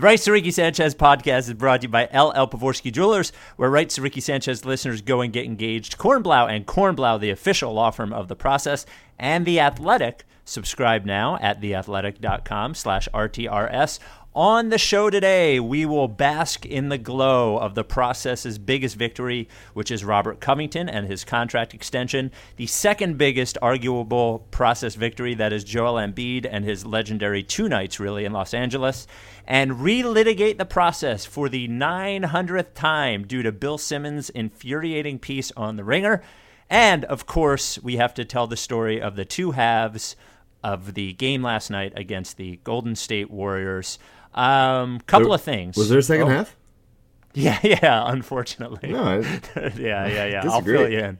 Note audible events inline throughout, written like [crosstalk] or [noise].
The Rights to Ricky Sanchez podcast is brought to you by LL Pavorsky Jewelers, where Rights to Ricky Sanchez listeners go and get engaged. Kornblau and Kornblau, the official law firm of the process, and The Athletic. Subscribe now at theathletic.com slash RTRS. On the show today, we will bask in the glow of the process's biggest victory, which is Robert Covington and his contract extension. The second biggest arguable process victory, that is Joel Embiid and his legendary two nights, really, in Los Angeles. And relitigate the process for the 900th time due to Bill Simmons' infuriating piece on The Ringer. And, of course, we have to tell the story of the two halves of the game last night against the Golden State Warriors. Um, couple There- of things. Was there a second Oh, half? [laughs] Yeah, yeah. Unfortunately. No, I [laughs] yeah, yeah, yeah. I'll fill you in.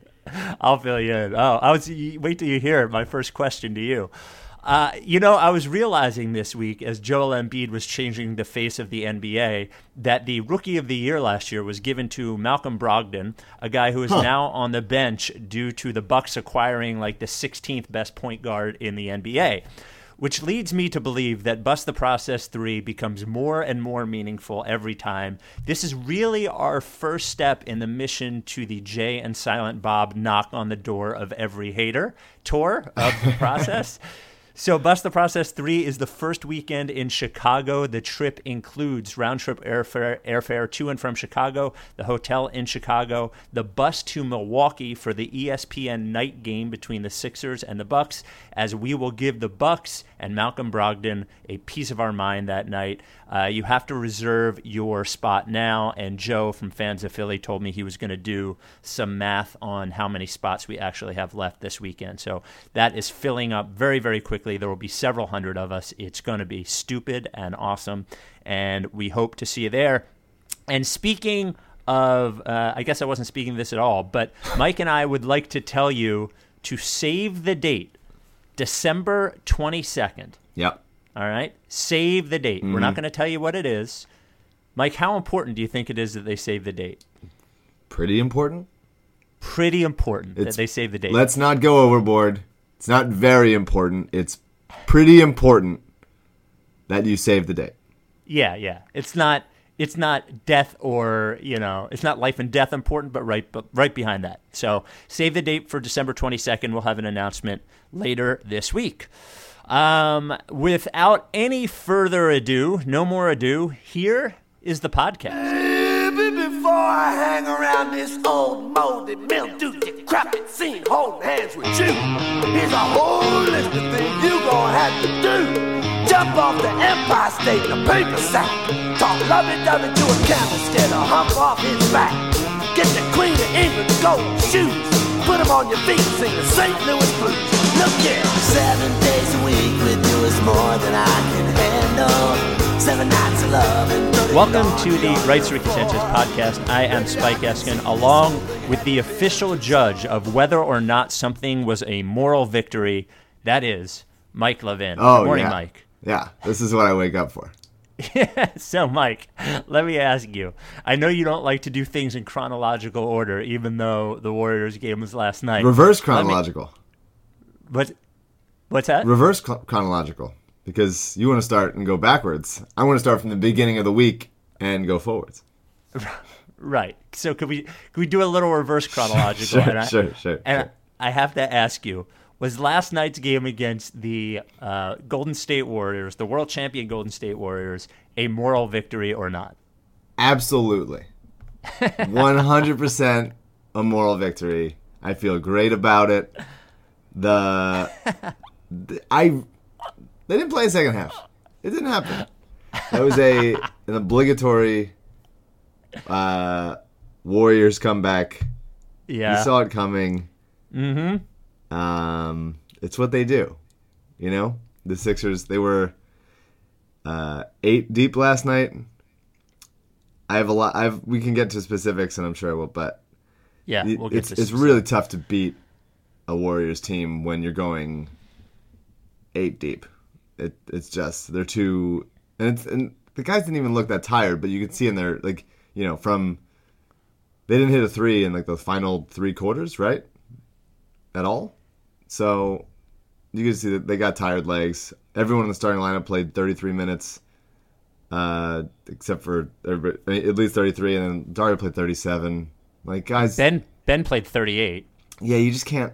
I'll fill you in. Oh, I was. Wait till you hear my first question to you. Uh, you know, I was realizing this week as Joel Embiid was changing the face of the NBA that the Rookie of the Year last year was given to Malcolm Brogdon, a guy who is now on the bench due to the Bucks acquiring like the 16th best point guard in the NBA which leads me to believe that Bust the Process 3 becomes more and more meaningful every time. This is really our first step in the mission to the Jay and Silent Bob knock on the door of every hater tour of the [laughs] process. So, Bust the Process 3 is the first weekend in Chicago. The trip includes round trip airfare, airfare to and from Chicago, the hotel in Chicago, the bus to Milwaukee for the ESPN night game between the Sixers and the Bucks, as we will give the Bucks and Malcolm Brogdon a piece of our mind that night. Uh, you have to reserve your spot now, and Joe from Fans of Philly told me he was going to do some math on how many spots we actually have left this weekend. So that is filling up very, very quickly. There will be several hundred of us. It's going to be stupid and awesome, and we hope to see you there. And speaking of, uh, I guess I wasn't speaking this at all, but Mike and I would like to tell you to save the date, December 22nd. Yep. All right. Save the date. We're Mm-hmm. not going to tell you what it is. Mike, how important do you think it is that they save the date? Pretty important. Pretty important that they save the date. Let's not go overboard. It's not very important. It's pretty important that you save the date. yeah, yeah. It's not it's not death or, you know, it's not life and death important, but right but right behind that. So, save the date for December 22nd. We'll have an announcement later this week. Um, without any further ado, no more ado, here is the podcast. Before I hang around this old moldy mildew decrepit scene holding hands with you, here's a whole list of things you gonna have to do. Jump off the Empire State in a paper sack. Talk lovey-dovey to a camel scared to hump off his back. Get the Queen of England gold shoes. Put 'em on your feet, sing the St. Louis blues. Look here. Seven days a week with you is more than I can handle. Seven nights of love Welcome to the Rights to Ricky Sanchez podcast. I am Spike Eskin, along with the official judge of whether or not something was a moral victory. That is Mike Levin. Oh, Good morning, yeah. Mike. Yeah, this is what I wake up for. [laughs] So, Mike, let me ask you. I know you don't like to do things in chronological order, even though the Warriors game was last night. Reverse Let me- chronological. But what's that? Reverse chro- chronological. Because you want to start and go backwards. I want to start from the beginning of the week and go forwards. [laughs] Right. So could we could we do a little reverse [laughs] chronological? Sure, and I, sure, sure, And sure. I have to ask you: Was last night's game against the uh, Golden State Warriors, the world champion Golden State Warriors, a moral victory or not? Absolutely. 100% a moral victory. I feel great about it. The, the- [laughs] I they didn't play a second half. It didn't happen. That was a an obligatory uh Warriors comeback. Yeah. You saw it coming. Mm-hmm. Um it's what they do. You know? The Sixers they were uh 8 deep last night. I have a lot. I've we can get to specifics, and I'm sure I will. But yeah. We'll get it's it's really tough to beat a Warriors team when you're going eight deep. It it's just they're too and it's and the guys didn't even look that tired, but you could see in their like you know from they didn't hit a three in like the final three quarters, right? At all. So you can see that they got tired legs. Everyone in the starting lineup played 33 minutes. uh, except for everybody, I mean, at least 33, and then Dario played 37. Like guys, Ben Ben played 38. yeah, you just can't.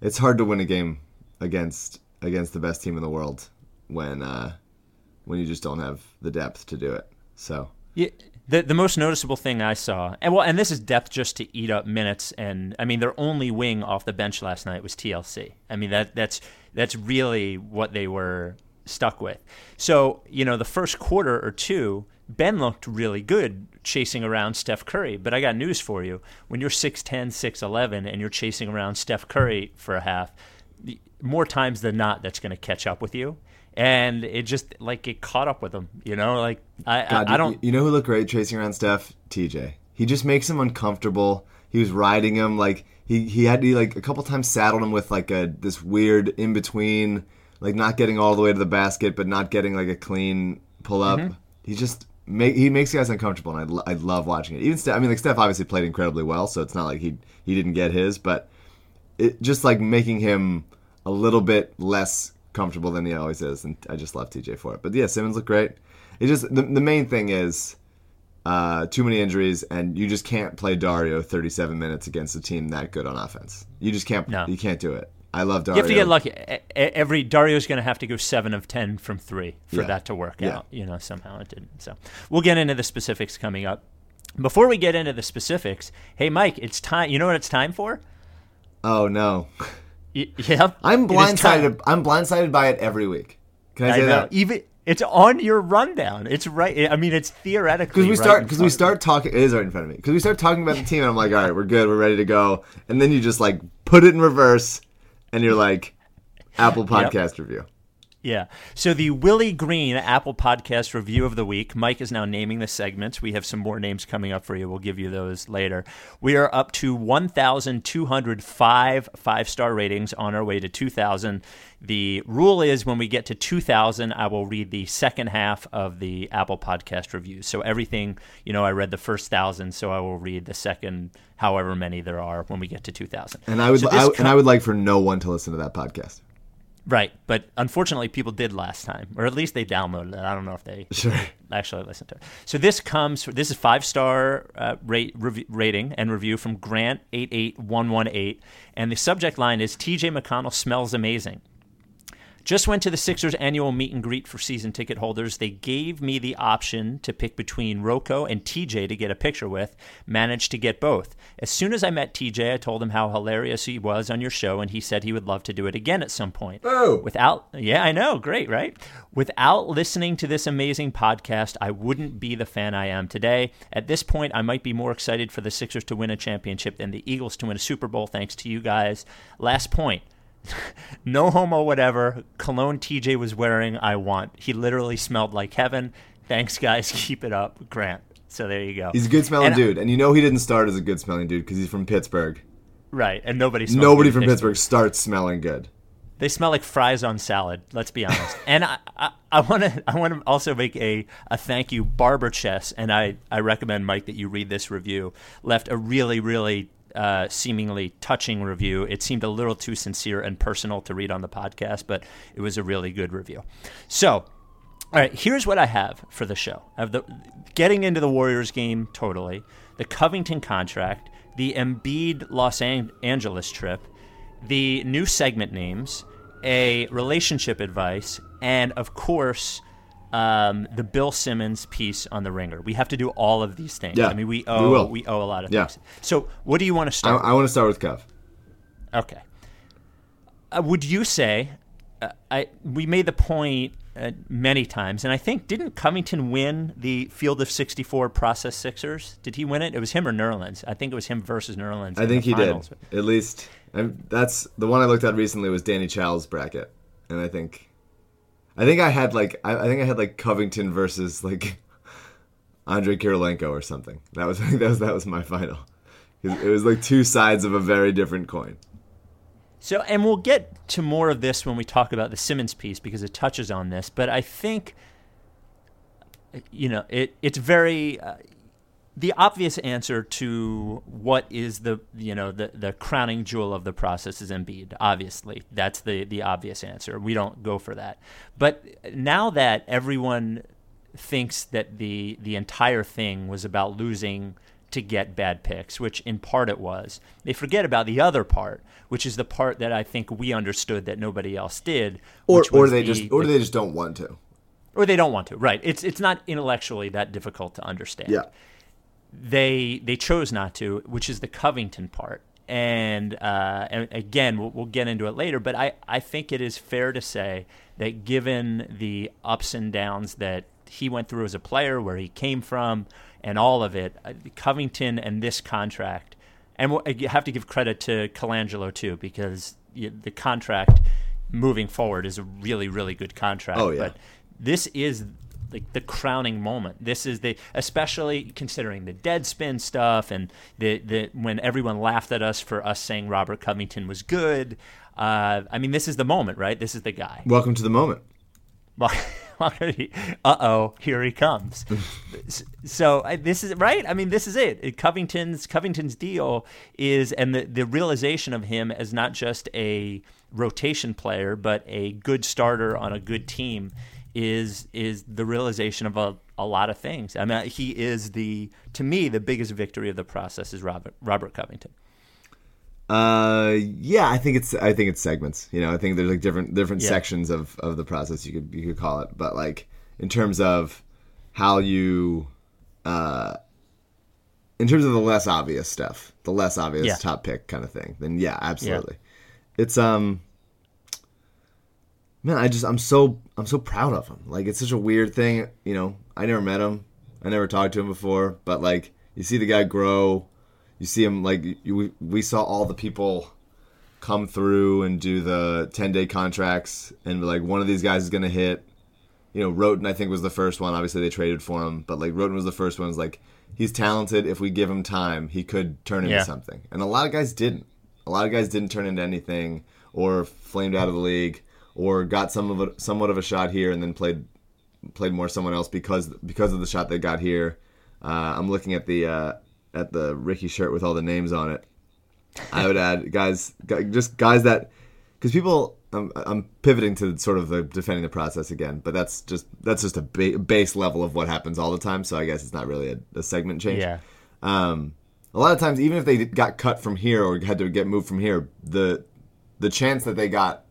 It's hard to win a game against against the best team in the world when uh, when you just don't have the depth to do it. So Yeah, the the most noticeable thing I saw, and well, and this is depth just to eat up minutes, and I mean their only wing off the bench last night was TLC. I mean that that's that's really what they were stuck with. So you know the first quarter or two, Ben looked really good chasing around Steph Curry. But I got news for you: when you're 6'10", 6'11", and you're chasing around Steph Curry for a half, more times than not, that's going to catch up with you. And it just like it caught up with him, you know. Like I, God, I, I don't. You, know who looked great chasing around Steph? TJ. He just makes him uncomfortable. He was riding him like he he had he like a couple times saddled him with like a this weird in between, like not getting all the way to the basket, but not getting like a clean pull up. Mm-hmm. He just make he makes you guys uncomfortable, and I, I love watching it. Even Steph, I mean, like Steph obviously played incredibly well, so it's not like he he didn't get his, but it just like making him a little bit less comfortable than he always is, and I just love TJ for it. But yeah, Simmons looked great. It just the, the main thing is uh, too many injuries, and you just can't play Dario 37 minutes against a team that good on offense. You just can't. No. You can't do it. I love Dario. You have to get lucky. Every Dario's going to have to go seven of ten from three for Yeah. that to work Yeah. out. You know, somehow it didn't. So we'll get into the specifics coming up. Before we get into the specifics, hey Mike, it's time. You know what it's time for? Oh no, [laughs] Y- yep. I'm It is time. blindsided. I'm blindsided by it every week. Can I say that? Even it's on your rundown. It's right. I mean, it's theoretically Because we start because we start talking. It is right in front of me. Because we start talking about the team, and I'm like, all right, we're good, we're ready to go. And then you just like put it in reverse, and you're like, Apple Podcast review. Yeah. So the Willie Green Apple Podcast Review of the Week. Mike is now naming the segments. We have some more names coming up for you. We'll give you those later. We are up to 1,205 five star ratings on our way to 2,000. The rule is when we get to 2,000, I will read the second half of the Apple Podcast reviews. So everything, you know, I read the first thousand, so I will read the second, however many there are when we get to 2,000. And I would So I, this and I would like for no one to listen to that podcast. Right, but unfortunately, people did last time, or at least they downloaded it. I don't know if they [laughs] Sure. actually listened to it. So this comes. This is five star uh, rate rev- rating and review from Grant eight eight one one eight, and the subject line is T.J. McConnell smells amazing. Just went to the Sixers annual meet and greet for season ticket holders. They gave me the option to pick between Rocco and TJ to get a picture with. Managed to get both. As soon as I met TJ, I told him how hilarious he was on your show, and he said he would love to do it again at some point. Oh. Without, yeah, I know, great, right? Without listening to this amazing podcast, I wouldn't be the fan I am today. At this point, I might be more excited for the Sixers to win a championship than the Eagles to win a Super Bowl, thanks to you guys. Last point. [laughs] no homo, whatever. Cologne TJ was wearing, I want. He literally smelled like heaven. Thanks, guys. [laughs] Keep it up, Grant. So there you go. He's a good smelling And- dude, and you know he didn't start as a good smelling dude because he's from Pittsburgh. Right, and nobody. Nobody from in Pittsburgh starts smelling good. They smell like fries on salad. Let's be honest. [laughs] and I want to I want to also make a, a thank you. Barber Chess, and I I recommend Mike that you read this review. Left a really really uh, seemingly touching review. It seemed a little too sincere and personal to read on the podcast, but it was a really good review. So. All right, here's what I have for the show. I have the getting into the Warriors game totally, the Covington contract, the Embiid Los An- Angeles trip, the new segment names, a relationship advice, and of course, um, the Bill Simmons piece on the Ringer. We have to do all of these things. Yeah, I mean, we we owe will. we, owe a lot of Yeah. things. So, what do you want to I, start? I want to start with Cov. Okay. Uh, would you say? Uh, I we made the point uh, many times, and I think didn't Covington win the Field of 64 Process Sixers? Did he win it? It was him or Nerlens. I think it was him versus Nerlens. I think he finals. did. At least I'm, that's the one I looked at recently was Danny Chau's bracket, and I think, I think I had like I, I think I had like Covington versus like Andre Kirilenko or something. That was [laughs] that was that was my final. It was like two sides of a very different coin. So, and we'll get to more of this when we talk about the Simmons piece because it touches on this. But I think, you know, it it's very uh, the obvious answer to what is the you know the the crowning jewel of the process is Embiid. Obviously, that's the the obvious answer. We don't go for that. But now that everyone thinks that the the entire thing was about losing to get bad picks, which in part it was. They forget about the other part, which is the part that I think we understood that nobody else did. Or or they the- just or the- they just don't want to. or they don't want to. Right? It's it's not intellectually that difficult to understand Yeah. They they chose not to, which is the Covington part. And uh, and again, we'll, we'll get into it later. But I, I think it is fair to say that given the ups and downs that he went through as a player, where he came from, and all of it, uh, Covington and this contract, and we'll, you have to give credit to Colangelo too, because the contract moving forward is a really really good contract. Oh, yeah. But this is like the crowning moment. This is the especially considering the Deadspin stuff and the the when everyone laughed at us for us saying Robert Covington was good. Uh, I mean, this is the moment, right? This is the guy. Welcome to the moment. [laughs] uh oh, here he comes. [laughs] So I, this is right. I mean, this is it. It- Covington's Covington's deal is, and the the realization of him as not just a rotation player, but a good starter on a good team, is is the realization of a, a lot of things. I mean, he is the to me the biggest victory of the process is Robert Robert Covington. Uh, yeah, I think it's I think it's segments. You know, I think there's like different different Yeah. sections of of the process you could you could call it, but like in terms of how you, uh, in terms of the less obvious stuff, the less obvious Yeah. top pick kind of thing, then yeah, absolutely. It's um, man, I just I'm so I'm so proud of him. Like it's such a weird thing. You know, I never met him, I never talked to him before, but like you see the guy grow. You see him like you, we, we saw all the people come through and do the 10 day contracts and like one of these guys is going to hit. You know Wroten I think was the first one. Obviously they traded for him but like Wroten was the first one. It's like he's talented. If we give him time he could turn into Yeah. something. And a lot of guys didn't. A lot of guys didn't turn into anything or flamed out of the league or got some of a, somewhat of a shot here and then played played more someone else because because of the shot they got here. Uh, I'm looking at the uh, at the Ricky shirt with all the names on it. I would add guys, just guys that because people. I'm, I'm pivoting to sort of the defending the process again, but that's just that's just a ba- base level of what happens all the time. So I guess it's not really a, a segment change. Yeah. Um, a lot of times, even if they got cut from here or had to get moved from here, the the chance that they got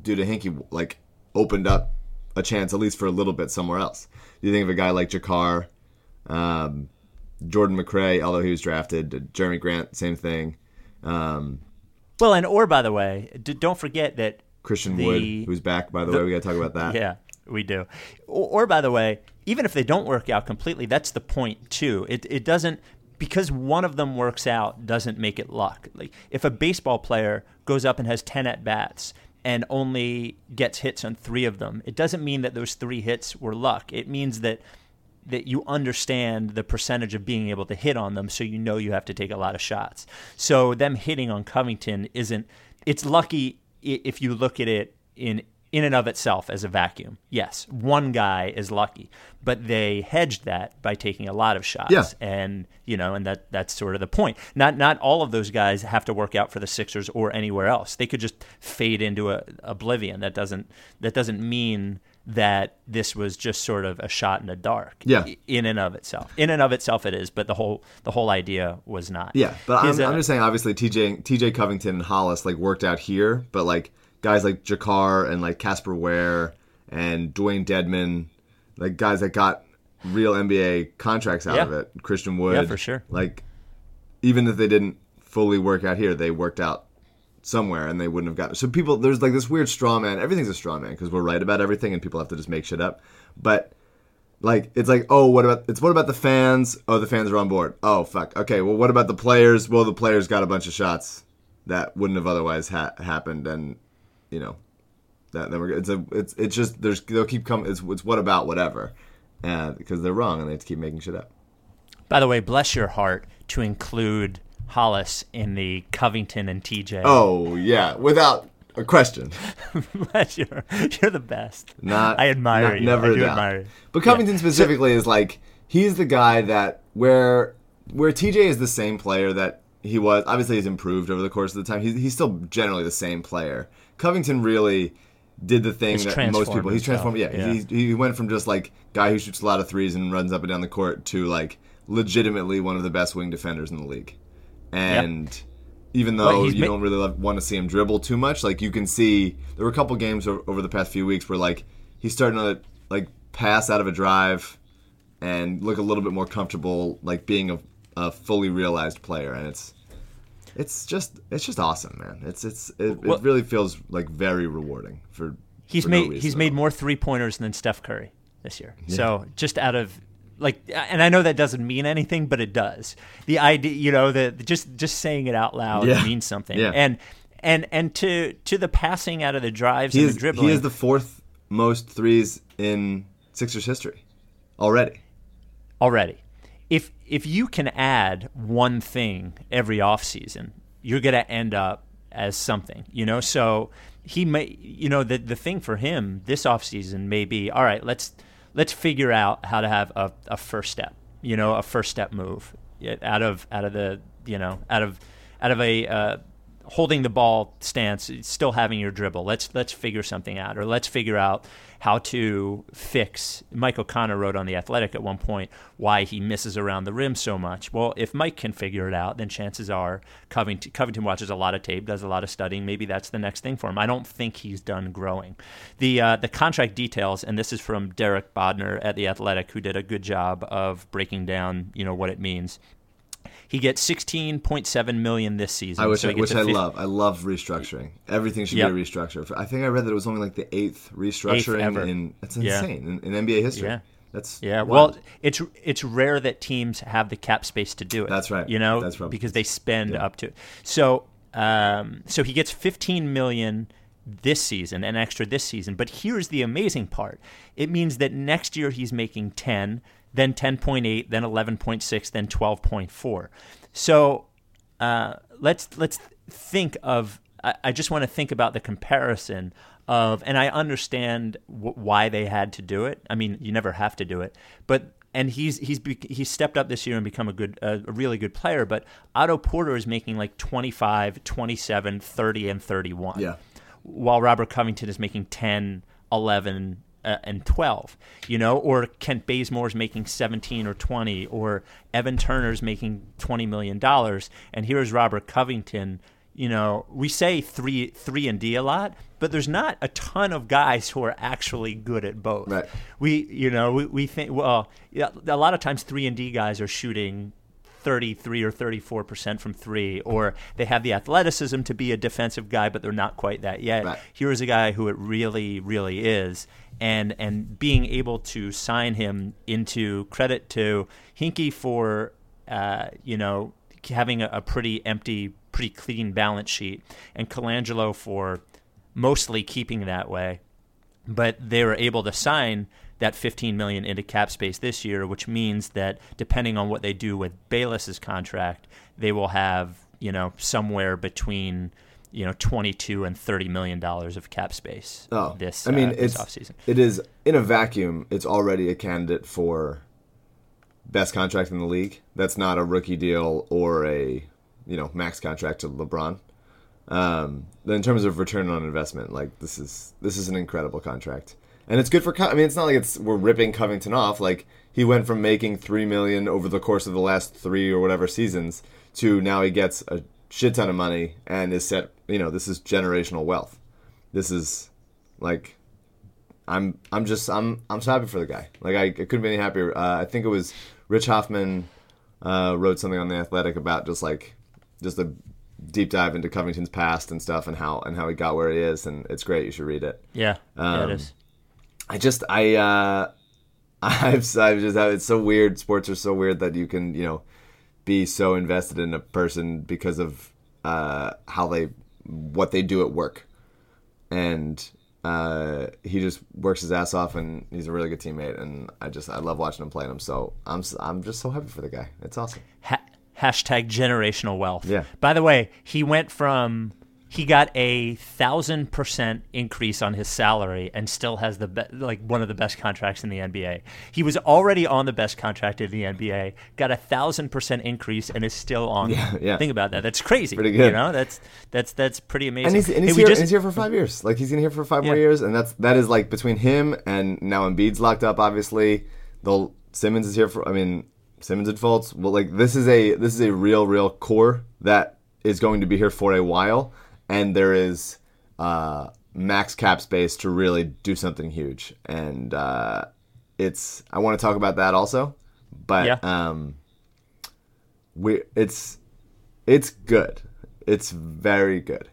due to Hinkie like opened up a chance at least for a little bit somewhere else. You think of a guy like JaKarr, um, Jordan McRae, although he was drafted, Jeremy Grant, same thing. Um, Well, and or by the way, d- don't forget that Christian The- Wood, who's back by the, way. We got to talk about that. Yeah, we do. Or, or by the way, even if they don't work out completely, that's the point too. It it doesn't because one of them works out doesn't make it luck. Like if a baseball player goes up and has 10 at bats and only gets hits on 3 of them, it doesn't mean that those 3 hits were luck. It means that that you understand the percentage of being able to hit on them so you know you have to take a lot of shots. So them hitting on Covington isn't it's lucky if you look at it in in and of itself as a vacuum. Yes, one guy is lucky, but they hedged that by taking a lot of shots. Yeah. And, you know, and that that's sort of the point. Not not all of those guys have to work out for the Sixers or anywhere else. They could just fade into a, oblivion. That doesn't that doesn't mean that this was just sort of a shot in the dark. Yeah. In and of itself. In and of itself it is, but the whole the whole idea was not. Yeah, but I'm, His, uh, I'm just saying. Obviously, TJ TJ Covington and Hollis like worked out here, but like guys like JaKarr and like Casper Ware and Dewayne Dedmon, like guys that got real NBA contracts out Yeah. of it. Christian Wood, Yeah, for sure. Like even if they didn't fully work out here, they worked out somewhere and they wouldn't have gotten. So people, there's like this weird straw man. Everything's a straw man because we're right about everything and people have to just make shit up. But like it's like oh what about it's what about the fans oh the fans are on board oh fuck okay well what about the players well the players got a bunch of shots that wouldn't have otherwise ha- happened and you know that then we're it's a it's it's just there's they'll keep coming it's, it's what about whatever uh, because they're wrong and they have to keep making shit up By the way, bless your heart to include Hollis in the Covington and TJ. oh yeah without a question [laughs] bless your, you're the best. Not I admire not- you. Never I do doubt. admire you. But Covington specifically is like he's the guy that where where TJ is the same player that he was. Obviously, he's improved over the course of the time. He's he's still generally the same player. Covington really did the thing He's that most people he's transformed. Yeah, himself, He, he went from just like guy who shoots a lot of threes and runs up and down the court to like legitimately one of the best wing defenders in the league. And even though you ma- don't really love, want to see him dribble too much, like you can see there were a couple games o- over the past few weeks where like he's starting to like pass out of a drive and look a little bit more comfortable, like being a, a fully realized player, and it's. It's just it's just awesome, man. It's it's it, Well- it really feels like very rewarding for He's for made reason he's made all. more three pointers than Steph Curry this year. So just out of like, and I know that doesn't mean anything, but it does. The idea, you know, the just just saying it out loud Yeah. means something. Yeah. And and and to to the passing out of the drives He and is the dribbling. he is the fourth most threes in Sixers history already. already. If you can add one thing every offseason, you're going to end up as something, you know? So he may you know the the thing for him this offseason may be all right, let's let's figure out how to have a, a first step, you know, a first step move out of out of the, you know, out of out of a uh, holding the ball stance, still having your dribble. Let's let's figure something out, or let's figure out how to fix. Mike O'Connor wrote on the Athletic at one point why he misses around the rim so much. Well, if Mike can figure it out, then chances are Covington, Covington watches a lot of tape, does a lot of studying. Maybe that's the next thing for him. I don't think he's done growing. The uh, the contract details, and this is from Derek Bodner at the Athletic, who did a good job of breaking down, you know, what it means. He gets 16.7 million this season. I wish so I, which I love. I love restructuring. Everything should Yep. be a restructure. I think I read that it was only like the eighth restructuring ever. in that's Yeah. insane in, in NBA history. Yeah. That's Yeah, wild. well, it's it's rare that teams have the cap space to do it. That's right. You know, That's probably- because they spend yeah. up to. So, um, so he gets 15 million this season, an extra this season. But here's the amazing part: it means that next year he's making 10, then 10.8, then 11.6, then 12.4. So uh, let's let's think of. I, I just want to think about the comparison of, and I understand w- why they had to do it. I mean, you never have to do it, but and he's he's he's stepped up this year and become a good a really good player. But Otto Porter is making like 25, 27, 30, and 31 Yeah. while Robert Covington is making 10, 11, uh, and 12, you know, or Kent Bazemore's making 17 or 20, or Evan Turner's making 20 million dollars, and here's Robert Covington. You know, we say three three and D a lot, but there's not a ton of guys who are actually good at both. Right. We, you know, we, we think well, yeah, a lot of times three and D guys are shooting 33 or 34 percent from three, or they have the athleticism to be a defensive guy, but they're not quite that yet. Right. Here is a guy who it really, really is, and and being able to sign him into credit to Hinkie for uh, you know having a, a pretty empty, pretty clean balance sheet, and Colangelo for mostly keeping that way but they were able to sign that 15 million into cap space this year, which means that depending on what they do with Bayless's contract, they will have you know somewhere between you know 22 and 30 million dollars of cap space Oh, this I mean, uh, this it's offseason. it is in a vacuum. It's already a candidate for best contract in the league. That's not a rookie deal or a you know max contract to LeBron. Um, in terms of return on investment, like this is this is an incredible contract, and it's good for. Co- I mean, it's not like it's we're ripping Covington off. Like he went from making three million over the course of the last three or whatever seasons to now he gets a shit ton of money and is set. You know, this is generational wealth. This is like I'm I'm just I'm I'm so happy for the guy. Like I, I couldn't be any happier. Uh, I think it was Rich Hoffman uh, wrote something on the Athletic about just like just a deep dive into Covington's past and stuff and how and how he got where he is and it's great. You should read it. Yeah, yeah, Um, it is. I just I uh [laughs] I've I've just it's so weird. Sports are so weird that you can you know be so invested in a person because of uh how they what they do at work, and uh he just works his ass off and he's a really good teammate and I just I love watching him play and I'm so I'm I'm just so happy for the guy. It's awesome. Ha- hashtag generational wealth. Yeah. By the way, he went from he got a thousand percent increase on his salary and still has the be- like one of the best contracts in the NBA. He was already on the best contract in the NBA, got a thousand percent increase, and is still on. Yeah, yeah. Think about that. That's crazy. Pretty good. You know, that's that's that's pretty amazing. And he's, and he's, we here, just- and he's here for five years. Like he's gonna here for five more years, and that's that is like between him and now Embiid's locked up. Obviously, the Simmons is here for. I mean, Simmons and Fultz. Well, like this is a this is a real real core that is going to be here for a while, and there is uh, max cap space to really do something huge. And uh, it's I want to talk about that also, but Yeah. um, we it's it's good. It's very good.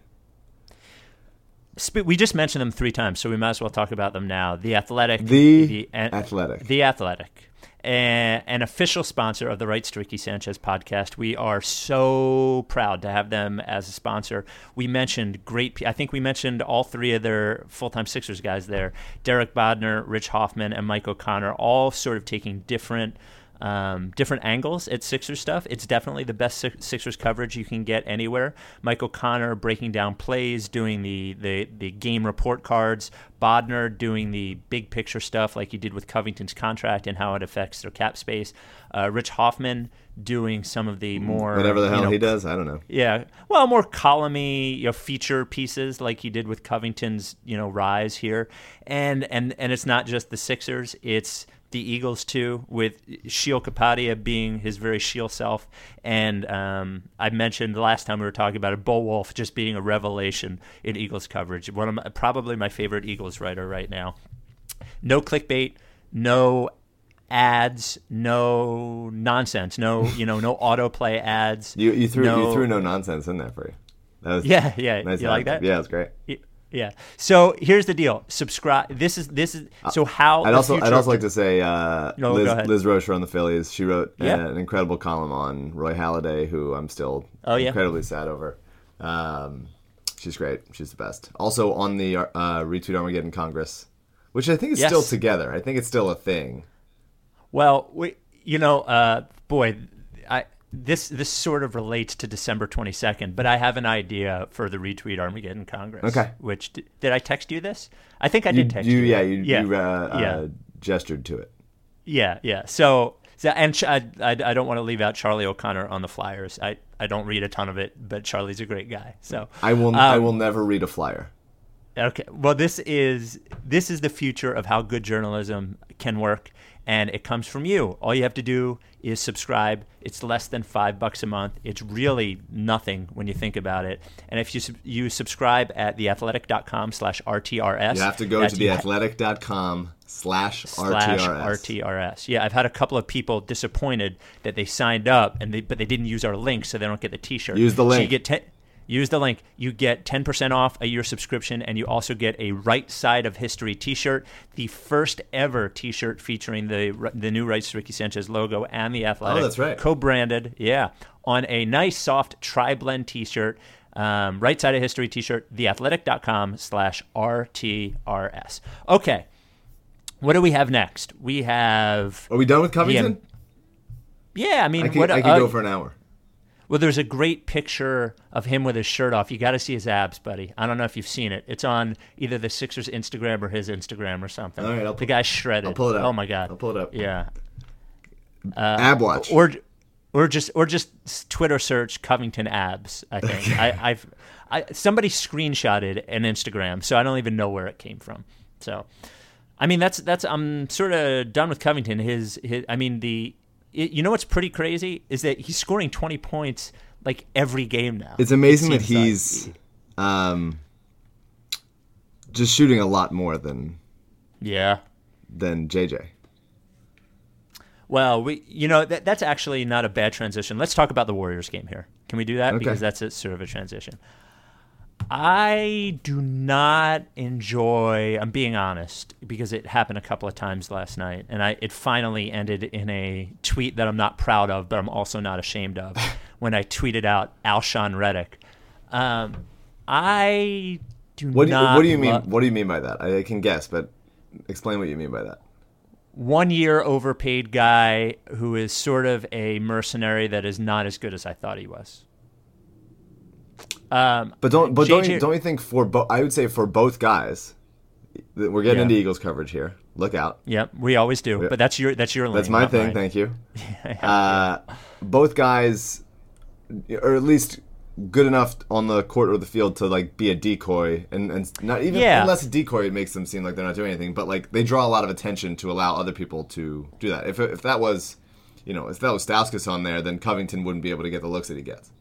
We just mentioned them three times, so we might as well talk about them now. The Athletic, The and- Athletic. the Athletic, an official sponsor of the Rights to Ricky Sanchez podcast. We are so proud to have them as a sponsor. We mentioned great. I think we mentioned all three of their full-time Sixers guys there: Derek Bodner, Rich Hoffman, and Mike O'Connor, all sort of taking different um, different angles at Sixers stuff. It's definitely the best Sixers coverage you can get anywhere. Mike O'Connor breaking down plays, doing the, the, the game report cards. Bodner doing the big picture stuff like he did with Covington's contract and how it affects their cap space. Uh, Rich Hoffman doing some of the more Whatever the you hell know, he does, I don't know. yeah, well, more columny, you know, feature pieces like he did with Covington's, you know, rise here, and and and it's not just the Sixers; it's the Eagles too, with Sheil Kapadia being his very Sheil self, and um, I mentioned the last time we were talking about it, Bo Wulf just being a revelation in Eagles coverage. One of my, probably my favorite Eagles writer right now. No clickbait, no ads, no nonsense, no [laughs] you know, no autoplay ads. You you threw no- you threw no nonsense in there for you. That was Yeah, yeah. nice you like that? Yeah, it's great. Yeah. So here's the deal. Subscribe. This is this is so how. Uh, I'd also I'd also like to say uh, No, Liz. Liz Roscher on the Phillies. She wrote uh, Yeah. an incredible column on Roy Halladay, who I'm still Oh, yeah? incredibly sad over. Um, she's great. She's the best. Also on the uh, retweet Armageddon Congress, which I think is Yes. still together. I think it's still a thing. Well, we, you know, uh, boy, I this this sort of relates to December 22nd, but I have an idea for the retweet Armageddon Congress. Okay. Which did, I text you this? I think I You, did text you you. yeah you, yeah. you uh, yeah. uh, gestured to it. Yeah, yeah. So, so and I, I, I don't want to leave out Charlie O'Connor on the Flyers. I, I don't read a ton of it, but Charlie's a great guy. So I will I Um, will never read a flyer. Okay. Well, this is this is the future of how good journalism can work, and it comes from you. All you have to do is subscribe. It's less than five bucks a month. It's really nothing when you think about it. And if you you subscribe at theathletic.com/rtrs, You have to go to theathletic.com slash slash RTRS. RTRS. Yeah, I've had a couple of people disappointed that they signed up and they but they didn't use our link, so they don't get the T-shirt. Use the So you link. get ten, use the link. You get ten percent off a year subscription, and you also get a Right Side of History T-shirt, the first ever T-shirt featuring the the new Rights to Ricky Sanchez logo and the Athletic. Oh, that's right. Co-branded, yeah, on a nice soft tri-blend T-shirt. Um, right side of history t-shirt theathletic.com slash rtrs okay what do we have next? We have Are we done with Covington? yeah. I mean, I could, what? I could uh, go for an hour. Well, there's a great picture of him with his shirt off. You got to see his abs, buddy. I don't know if you've seen it. It's on either the Sixers Instagram or his Instagram or something. All right, I'll the guy's shredded. I'll pull it up. Oh my god. I'll pull it up. Yeah. Uh, Ab watch. Or or just or just Twitter search Covington abs. I think I, I've I somebody screenshotted an Instagram, so I don't even know where it came from. So, I mean, that's that's I'm sort of done with Covington. His his I mean the it, you know what's pretty crazy is that he's scoring 20 points like every game now. It's amazing It that he's um, just shooting a lot more than yeah. than JJ. Well, we you know that that's actually not a bad transition. Let's talk about the Warriors game here. Can we do that? Okay. Because that's a, sort of a transition. I do not enjoy. I'm being honest because it happened a couple of times last night, and I it finally ended in a tweet that I'm not proud of, but I'm also not ashamed of. [laughs] when I tweeted out Alshon Redick, um, I do What do you, not. what do you mean? lo- What do you mean by that? I, I can guess, but explain what you mean by that. one year overpaid guy who is sort of a mercenary that is not as good as I thought he was. Um, But don't but don't you, don't you think for both? I would say for both guys, we're getting Yeah. into Eagles coverage here. Look out. Yep, we always do. But that's your that's your lane. That's my thing. mine. Thank you. [laughs] Uh, both guys, or at least good enough on the court or the field to like be a decoy, and and not even Yeah. unless a decoy it makes them seem like they're not doing anything. But like they draw a lot of attention to allow other people to do that. If if that was, you know, if that was Stauskas on there, then Covington wouldn't be able to get the looks that he gets.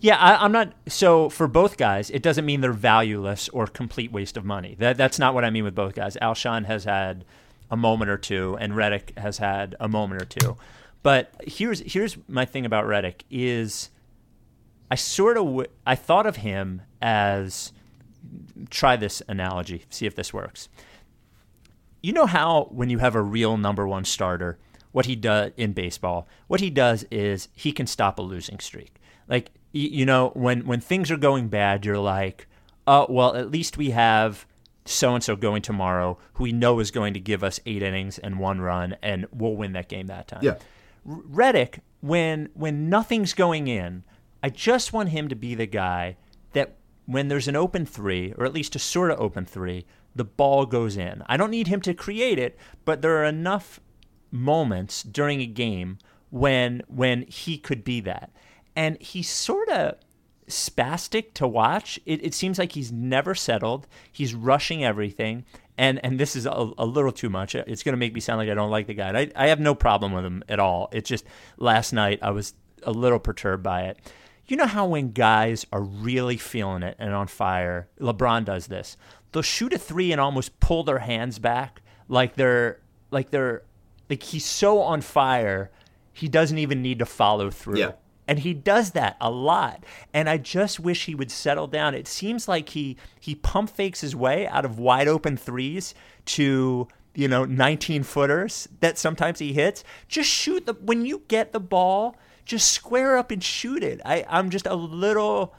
Yeah, I, I'm not. So for both guys, it doesn't mean they're valueless or complete waste of money. That that's not what I mean with both guys. Alshon has had a moment or two, and Redick has had a moment or two. But here's here's my thing about Redick is, I sort of w- I thought of him as try this analogy, see if this works. You know how when you have a real number one starter, what he does in baseball, what he does is he can stop a losing streak. Like you know, when when things are going bad, you're like, oh well, at least we have so and so going tomorrow, who we know is going to give us eight innings and one run, and we'll win that game that time. Yeah. Redick, when when nothing's going in, I just want him to be the guy that when there's an open three, or at least a sort of open three, the ball goes in. I don't need him to create it, but there are enough moments during a game when when he could be that. And he's sort of spastic to watch. It, it seems like he's never settled. He's rushing everything. And and this is a, a little too much. It's going to make me sound like I don't like the guy. I, I have no problem with him at all. It's just last night I was a little perturbed by it. You know how when guys are really feeling it and on fire, LeBron does this. They'll shoot a three and almost pull their hands back like they're like they're like he's so on fire he doesn't even need to follow through. Yeah. And he does that a lot. And I just wish he would settle down. It seems like he he pump fakes his way out of wide open threes to, you know, 19 footers that sometimes he hits. Just shoot the when you get the ball, just square up and shoot it. I, I'm just a little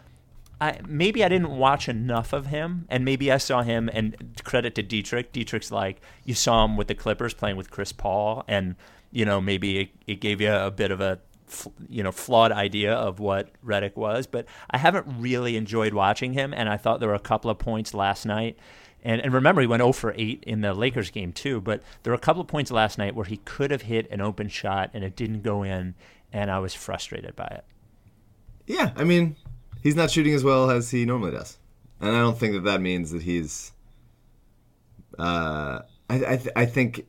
I, maybe I didn't watch enough of him, and maybe I saw him. And credit to Dietrich. Dietrich's like you saw him with the Clippers playing with Chris Paul, and you know maybe it, it gave you a bit of a you know flawed idea of what Redick was. But I haven't really enjoyed watching him, and I thought there were a couple of points last night. And, and remember, he went 0 for 8 in the Lakers game, too. But there were a couple of points last night where he could have hit an open shot and it didn't go in, and I was frustrated by it. Yeah, I mean, he's not shooting as well as he normally does, and I don't think that that means that he's. Uh, I I, th- I think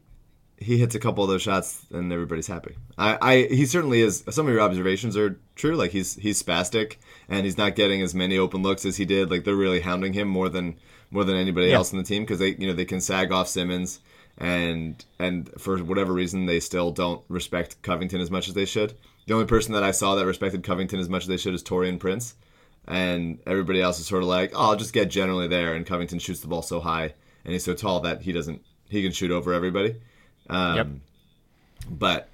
he hits a couple of those shots and everybody's happy. I, I he certainly is. Some of your observations are true. Like he's he's spastic and he's not getting as many open looks as he did. Like they're really hounding him more than more than anybody Yeah. else in the team because they you know they can sag off Simmons and and for whatever reason they still don't respect Covington as much as they should. The only person that I saw that respected Covington as much as they should is Taurean Prince, and everybody else is sort of like, oh, I'll just get generally there. And Covington shoots the ball so high and he's so tall that he doesn't he can shoot over everybody. Um, Yep. But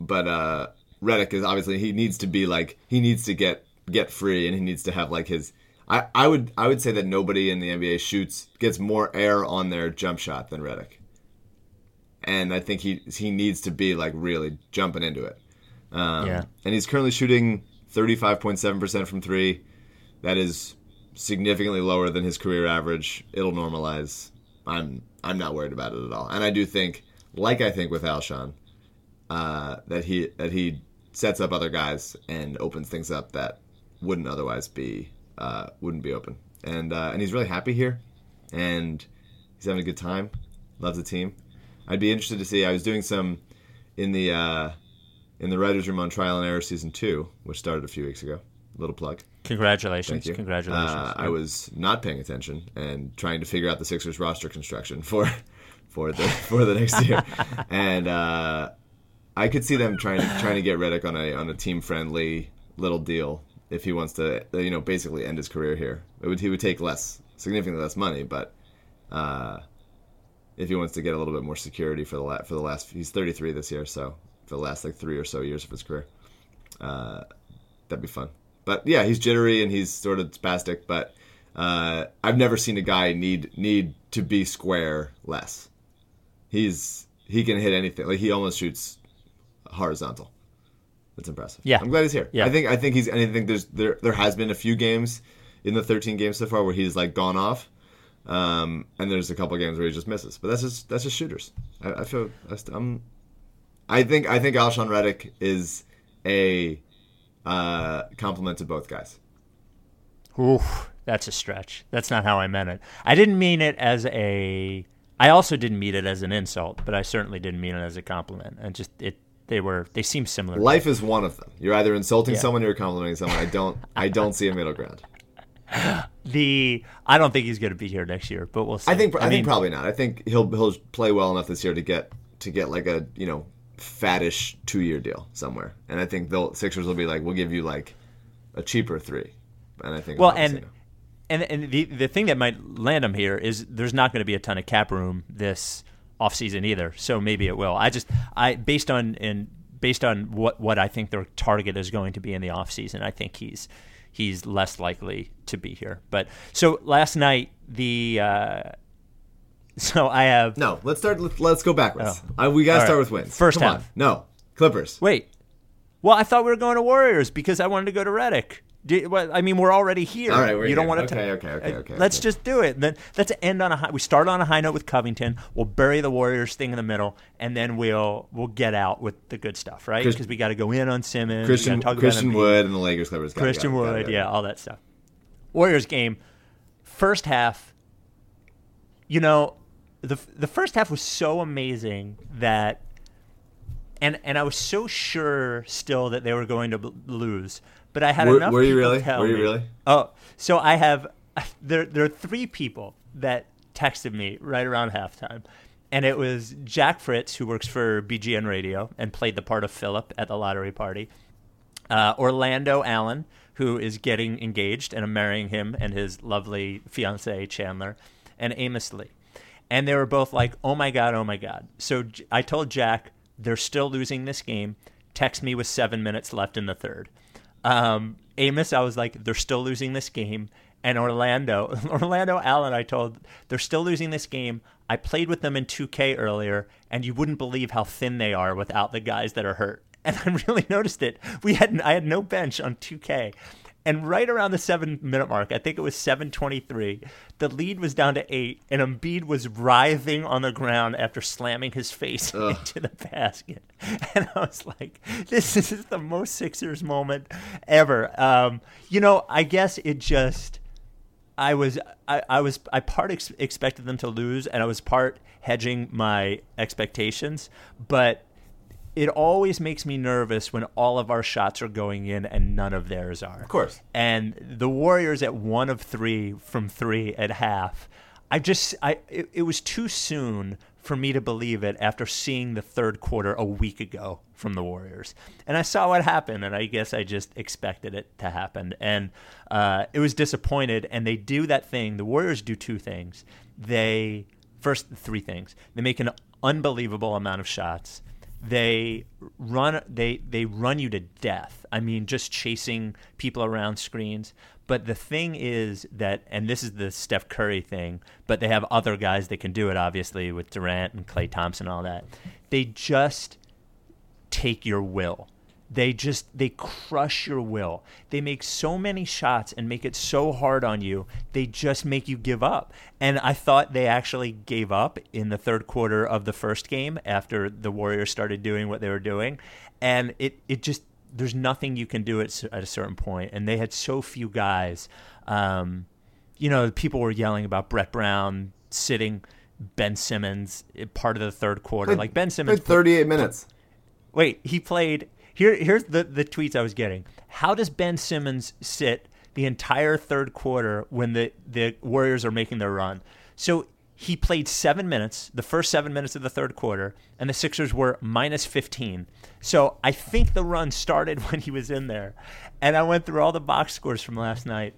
but uh, Redick is obviously he needs to be like he needs to get get free and he needs to have like his. I, I would I would say that nobody in the NBA shoots gets more air on their jump shot than Redick, and I think he he needs to be like really jumping into it. Um, Yeah. And he's currently shooting thirty five point seven percent from three. That is significantly lower than his career average. It'll normalize. I'm I'm not worried about it at all. And I do think, like I think with Alshon, uh, that he that he sets up other guys and opens things up that wouldn't otherwise be uh, wouldn't be open. And uh, and he's really happy here, and he's having a good time. Loves the team. I'd be interested to see. I was doing some in the uh, in the writers' room on Trial and Error season two, which started a few weeks ago. Little plug. Congratulations. Thank you. Congratulations. Uh, I was not paying attention and trying to figure out the Sixers roster construction [laughs] for for the [laughs] for the next year, and uh, I could see them trying to trying to get Redick on a on a team friendly little deal if he wants to you know basically end his career here. It would he would take less significantly less money, but uh, if he wants to get a little bit more security for the la- for the last he's 33 this year, so for the last like three or so years of his career, uh, that'd be fun. But yeah, he's jittery and he's sort of spastic. But uh, I've never seen a guy need need to be square less. He's he can hit anything. Like he almost shoots horizontal. That's impressive. Yeah. I'm glad he's here. Yeah. I think I think he's. and I think there's there there has been a few games in the 13 games so far where he's like gone off. Um, and there's a couple games where he just misses, but that's just that's just shooters. I, I feel I'm. I think I think Alshon Redick is a uh, compliment to both guys. Ooh, that's a stretch. That's not how I meant it. I didn't mean it as a. I also didn't mean it as an insult, but I certainly didn't mean it as a compliment. And just it, they were they seem similar. Life is one of them. You're either insulting yeah. someone or complimenting someone. I don't I don't see a middle ground. [laughs] [laughs] The I don't think he's going to be here next year, but we'll see. I think I, I mean, think probably not. I think he'll he'll play well enough this year to get to get like a you know fattish two year deal somewhere, and I think the Sixers will be like, we'll give you like a cheaper three, and I think well and. And, and the the thing that might land him here is there's not going to be a ton of cap room this offseason either. So maybe it will. I just I based on in based on what what I think their target is going to be in the offseason, I think he's he's less likely to be here. But so last night the uh, [laughs] so I have no. Let's start. Let's go backwards. Oh. Uh, we got to start right. with wins. First Come half. On. No Clippers. Wait. Well, I thought we were going to Warriors because I wanted to go to Redick. well, I mean, we're already here. All right, we're you don't want to. Okay, okay, okay, okay. Let's okay. just do it. Then let's end on a high. We start on a high note with Covington. We'll bury the Warriors thing in the middle, and then we'll we'll get out with the good stuff, right? Because we got to go in on Simmons. Christian, Christian Wood and the Lakers Clippers. Christian Wood, yeah, all that stuff. Warriors game, first half. You know, the the first half was so amazing that, and and I was so sure still that they were going to b- lose, but I had were, enough. Were you really? Were you me, really? Oh, so I have [laughs] there. There are three people that texted me right around halftime. And it was Jack Fritz, who works for BGN Radio and played the part of Philip at the lottery party. Uh, Orlando Allen, who is getting engaged and I'm marrying him and his lovely fiance Chandler, and Amos Lee. And they were both like, "Oh my god, oh my god." So I told Jack they're still losing this game. Text me with seven minutes left in the third. Um, Amos, I was like, they're still losing this game. And Orlando, [laughs] Orlando Allen, I told they're still losing this game. I played with them in 2K earlier, and you wouldn't believe how thin they are without the guys that are hurt [laughs] and I really noticed it. We had I had no bench on 2K, and right around the seven minute mark, I think it was 7:23, the lead was down to eight, and Embiid was writhing on the ground after slamming his face [laughs] Ugh. into the basket, [laughs] and I was like, "This is the most Sixers moment ever." Um, you know, I guess it just. I was I, I was I part ex- expected them to lose and I was part hedging my expectations, but it always makes me nervous when all of our shots are going in and none of theirs are. Of course. And the Warriors at one of three from three at half. I just I it, it was too soon for me to believe it after seeing the third quarter a week ago from the Warriors. And I saw what happened, and I guess I just expected it to happen. And uh, it was disappointed. And they do that thing. The Warriors do two things. They first three things. They make an unbelievable amount of shots they run they they run you to death. I mean, just chasing people around screens. But the thing is that, and this is the Steph Curry thing, but they have other guys that can do it, obviously, with Durant and Klay Thompson and all that. They just take your will they just they crush your will. They make so many shots and make it so hard on you they just make you give up. And i thought they actually gave up in the third quarter of the first game after the warriors started doing what they were doing. And it it just there's nothing you can do at, at a certain point. And they had so few guys um, you know people were yelling about brett brown sitting ben simmons part of the third quarter. Like ben simmons 38 minutes. Wait he played here, here's the, the tweets I was getting. How does Ben Simmons sit the entire third quarter when the, the Warriors are making their run? So he played seven minutes, the first seven minutes of the third quarter, and the Sixers were minus 15. So I think the run started [laughs] when he was in there. And I went through all the box scores from last night.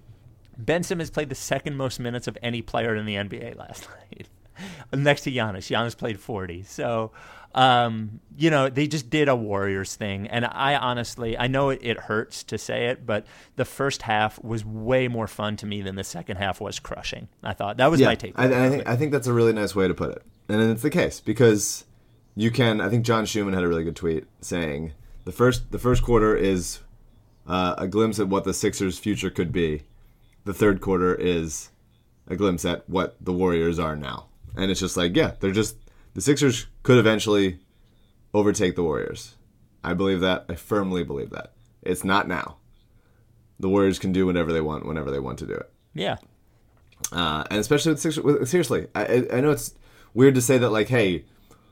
Ben Simmons played the second most minutes of any player in the NBA last [laughs] night, next to Giannis. Giannis played 40. So um, you know, they just did a Warriors thing. And I honestly, I know it, hurts to say it, but the first half was way more fun to me than the second half was crushing. I thought that was yeah, my take. I, I, think, I think that's a really nice way to put it. And it's the case because you can, I think John Schumann had a really good tweet saying the first, the first quarter is uh, a glimpse at what the Sixers' future could be. the third quarter is a glimpse at what the Warriors are now. And it's just like, yeah, they're just the Sixers could eventually overtake the Warriors. I believe that. I firmly believe that. It's not now. The Warriors can do whatever they want whenever they want to do it. Yeah. Uh, and especially with Sixers, seriously, I, I know it's weird to say that, like, hey,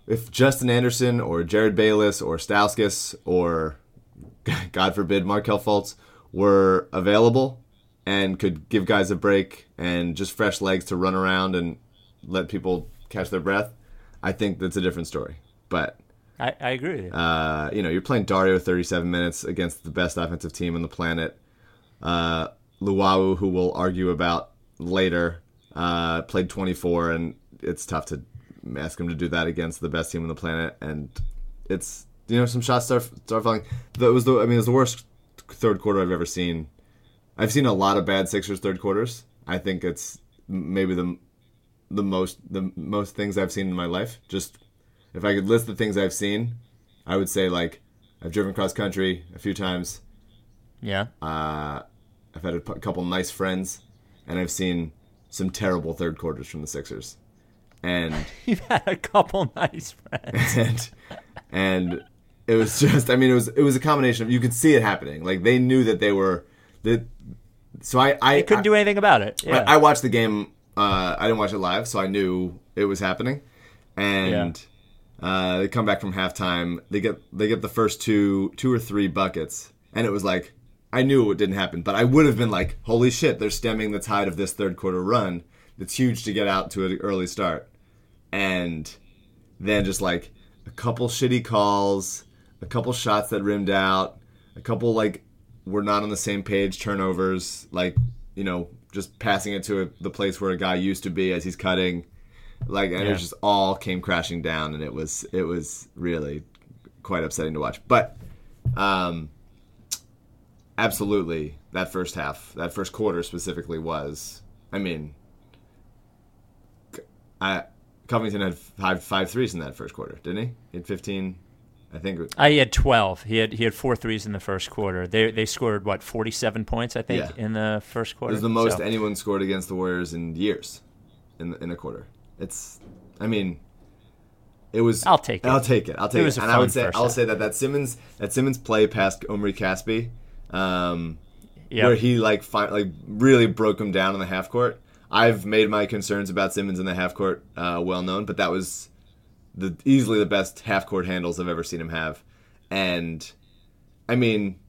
if Justin Anderson or Jerryd Bayless or Stauskas or, [laughs] God forbid, Markelle Fultz were available and could give guys a break and just fresh legs to run around and let people catch their breath, I think that's a different story. But I, I agree you. uh, you know, you're playing Dario 37 minutes against the best offensive team on the planet. Uh, Luau, who we'll argue about later, uh, played 24, and it's tough to ask him to do that against the best team on the planet. And it's you know some shots start start falling. That was the I mean it was the worst third quarter I've ever seen. I've seen a lot of bad Sixers third quarters. I think it's maybe the the most the most things I've seen in my life. Just if I could list the things I've seen, I would say like I've driven cross country a few times. yeah. Uh, I've had a p- couple nice friends, and I've seen some terrible third quarters from the Sixers, and [laughs] You've had a couple nice friends. [laughs] and and it was just I mean it was it was a combination of you could see it happening like they knew that they were that so I I They couldn't I, do anything about it. Yeah. I, I watched the game. Uh, I didn't watch it live, so I knew it was happening. And uh, they come back from halftime. They get they get the first two two or three buckets, and it was like I knew it didn't happen, but I would have been like, "Holy shit! They're stemming the tide of this third quarter run. It's huge to get out to an early start." And then just like a couple shitty calls, a couple shots that rimmed out, a couple like we're not on the same page turnovers, like you know just passing it to a, the place where a guy used to be as he's cutting, like and Yeah. it just all came crashing down, and it was it was really quite upsetting to watch. But um, absolutely, that first half, that first quarter specifically was, I mean, I Covington had five five threes in that first quarter, didn't he? He had fifteen, I think. He had twelve. He had he had four threes in the first quarter. They they scored what forty seven points I think Yeah. in the first quarter. It was the most So, anyone scored against the Warriors in years, in in a quarter. It's, I mean, it was. I'll take it. I'll take it. I'll take it. a and I would say I'll half. say that that Simmons that Simmons play past Omri Caspi, um, Yep. where he like fi- like really broke him down in the half court. I've made my concerns about Simmons in the half court uh, well known, but that was the easily the best half court handles I've ever seen him have, and I mean,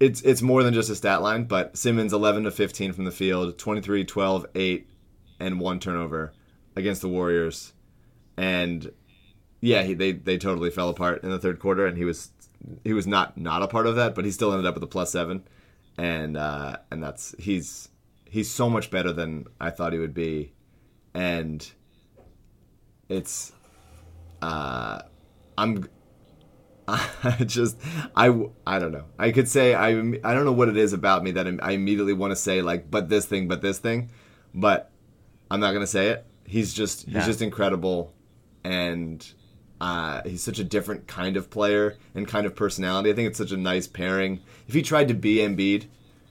it's it's more than just a stat line, but Simmons 11 to 15 from the field, 23, 12, 8 and one turnover against the Warriors. And yeah, he, they they totally fell apart in the third quarter and he was he was not not a part of that, but he still ended up with a plus 7 and uh and that's he's he's so much better than I thought he would be. And it's uh I'm [laughs] I just I I don't know. I could say I I don't know what it is about me that I immediately want to say like but this thing but this thing, but I'm not gonna say it. He's just he's just incredible, and uh, he's such a different kind of player and kind of personality. I think it's such a nice pairing. If he tried to be Embiid,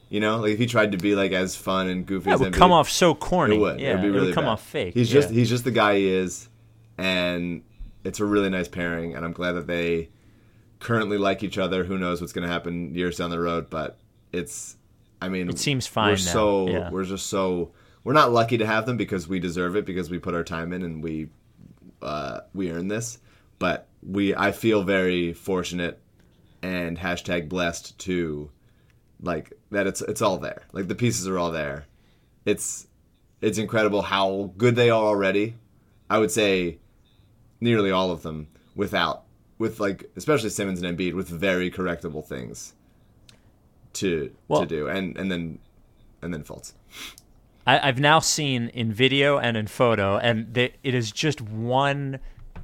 you know, like if he tried to be like as fun and goofy That as would Embiid, come off so corny. it would. Yeah, it would be really come bad. off fake. He's yeah. just he's just the guy he is, and it's a really nice pairing. And I'm glad that they currently like each other. Who knows what's going to happen years down the road? But it's, I mean, It seems fine We're now, so yeah. we're just so we're not lucky to have them because we deserve it because we put our time in and we uh, we earn this. But we I feel very fortunate and hashtag blessed to like that it's it's all there. Like the pieces are all there. It's it's incredible how good they are already. I would say nearly all of them without with like especially Simmons and Embiid with very correctable things to Well- to do and and then and then faults. I, I've now seen in video and in photo, and the, it is just one,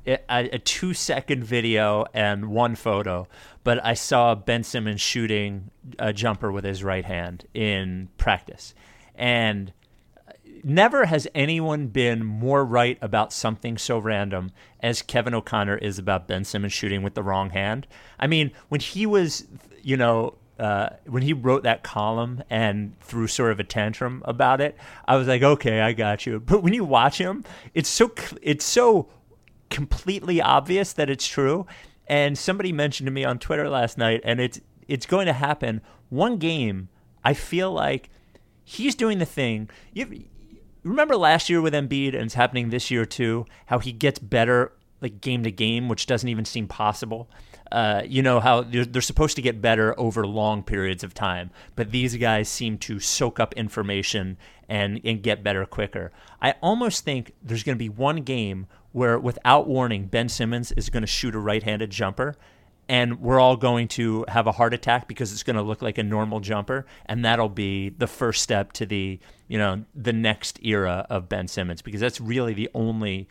a, a two second video and one photo. But I saw Ben Simmons shooting a jumper with his right hand in practice, and never has anyone been more right about something so random as Kevin O'Connor is about Ben Simmons shooting with the wrong hand. I mean, when he was, you know, uh, when he wrote that column and threw sort of a tantrum about it, I was like, okay, I got you. [laughs] But when you watch him, it's so it's so completely obvious that it's true. And somebody mentioned to me on Twitter last night, and it's it's going to happen. One game, I feel like he's doing the thing. Remember last year with Embiid, and it's happening this year too. How he gets better like game to game, which doesn't even seem possible. Uh, you know how they're, they're, supposed to get better over long periods of time, but these guys seem to soak up information and and get better quicker. I almost think there's going to be one game where, without warning, Ben Simmons is going to shoot a right-handed jumper. And we're all going to have a heart attack because it's going to look like a normal jumper, and that'll be the first step to the, you know, the next era of Ben Simmons because that's really the only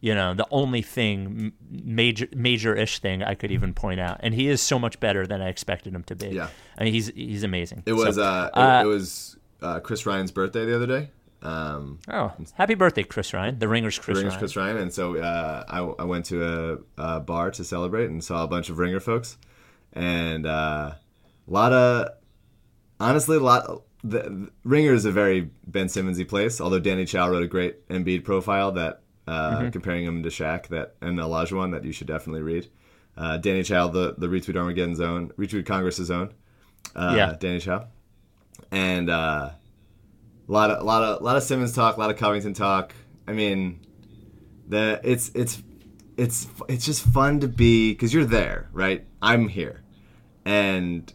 you know the only thing major major-ish thing I could even point out. And he is so much better than I expected him to be. Yeah. I mean he's he's amazing. It was so, uh, uh, it, it, was uh, Chris Ryan's birthday the other day um, oh happy birthday Chris Ryan the Ringers Chris the Ringers Ryan. Chris Ryan and so uh, I, I went to a, a, bar to celebrate and saw a bunch of Ringer folks and uh, a lot of honestly a lot the, the Ringer is a very Ben Simmonsy place although Danny Chau wrote a great Embiid profile that uh, mm-hmm. comparing him to Shaq that and Olajuwon that you should definitely read. Uh, Danny Chau, the the retweet Armageddon zone, retweet Congress's zone. Uh, yeah, Danny Chau, and uh, a lot of a lot of a lot of Simmons talk, a lot of Covington talk. I mean, the it's it's it's it's just fun to be because you're there, right? I'm here, and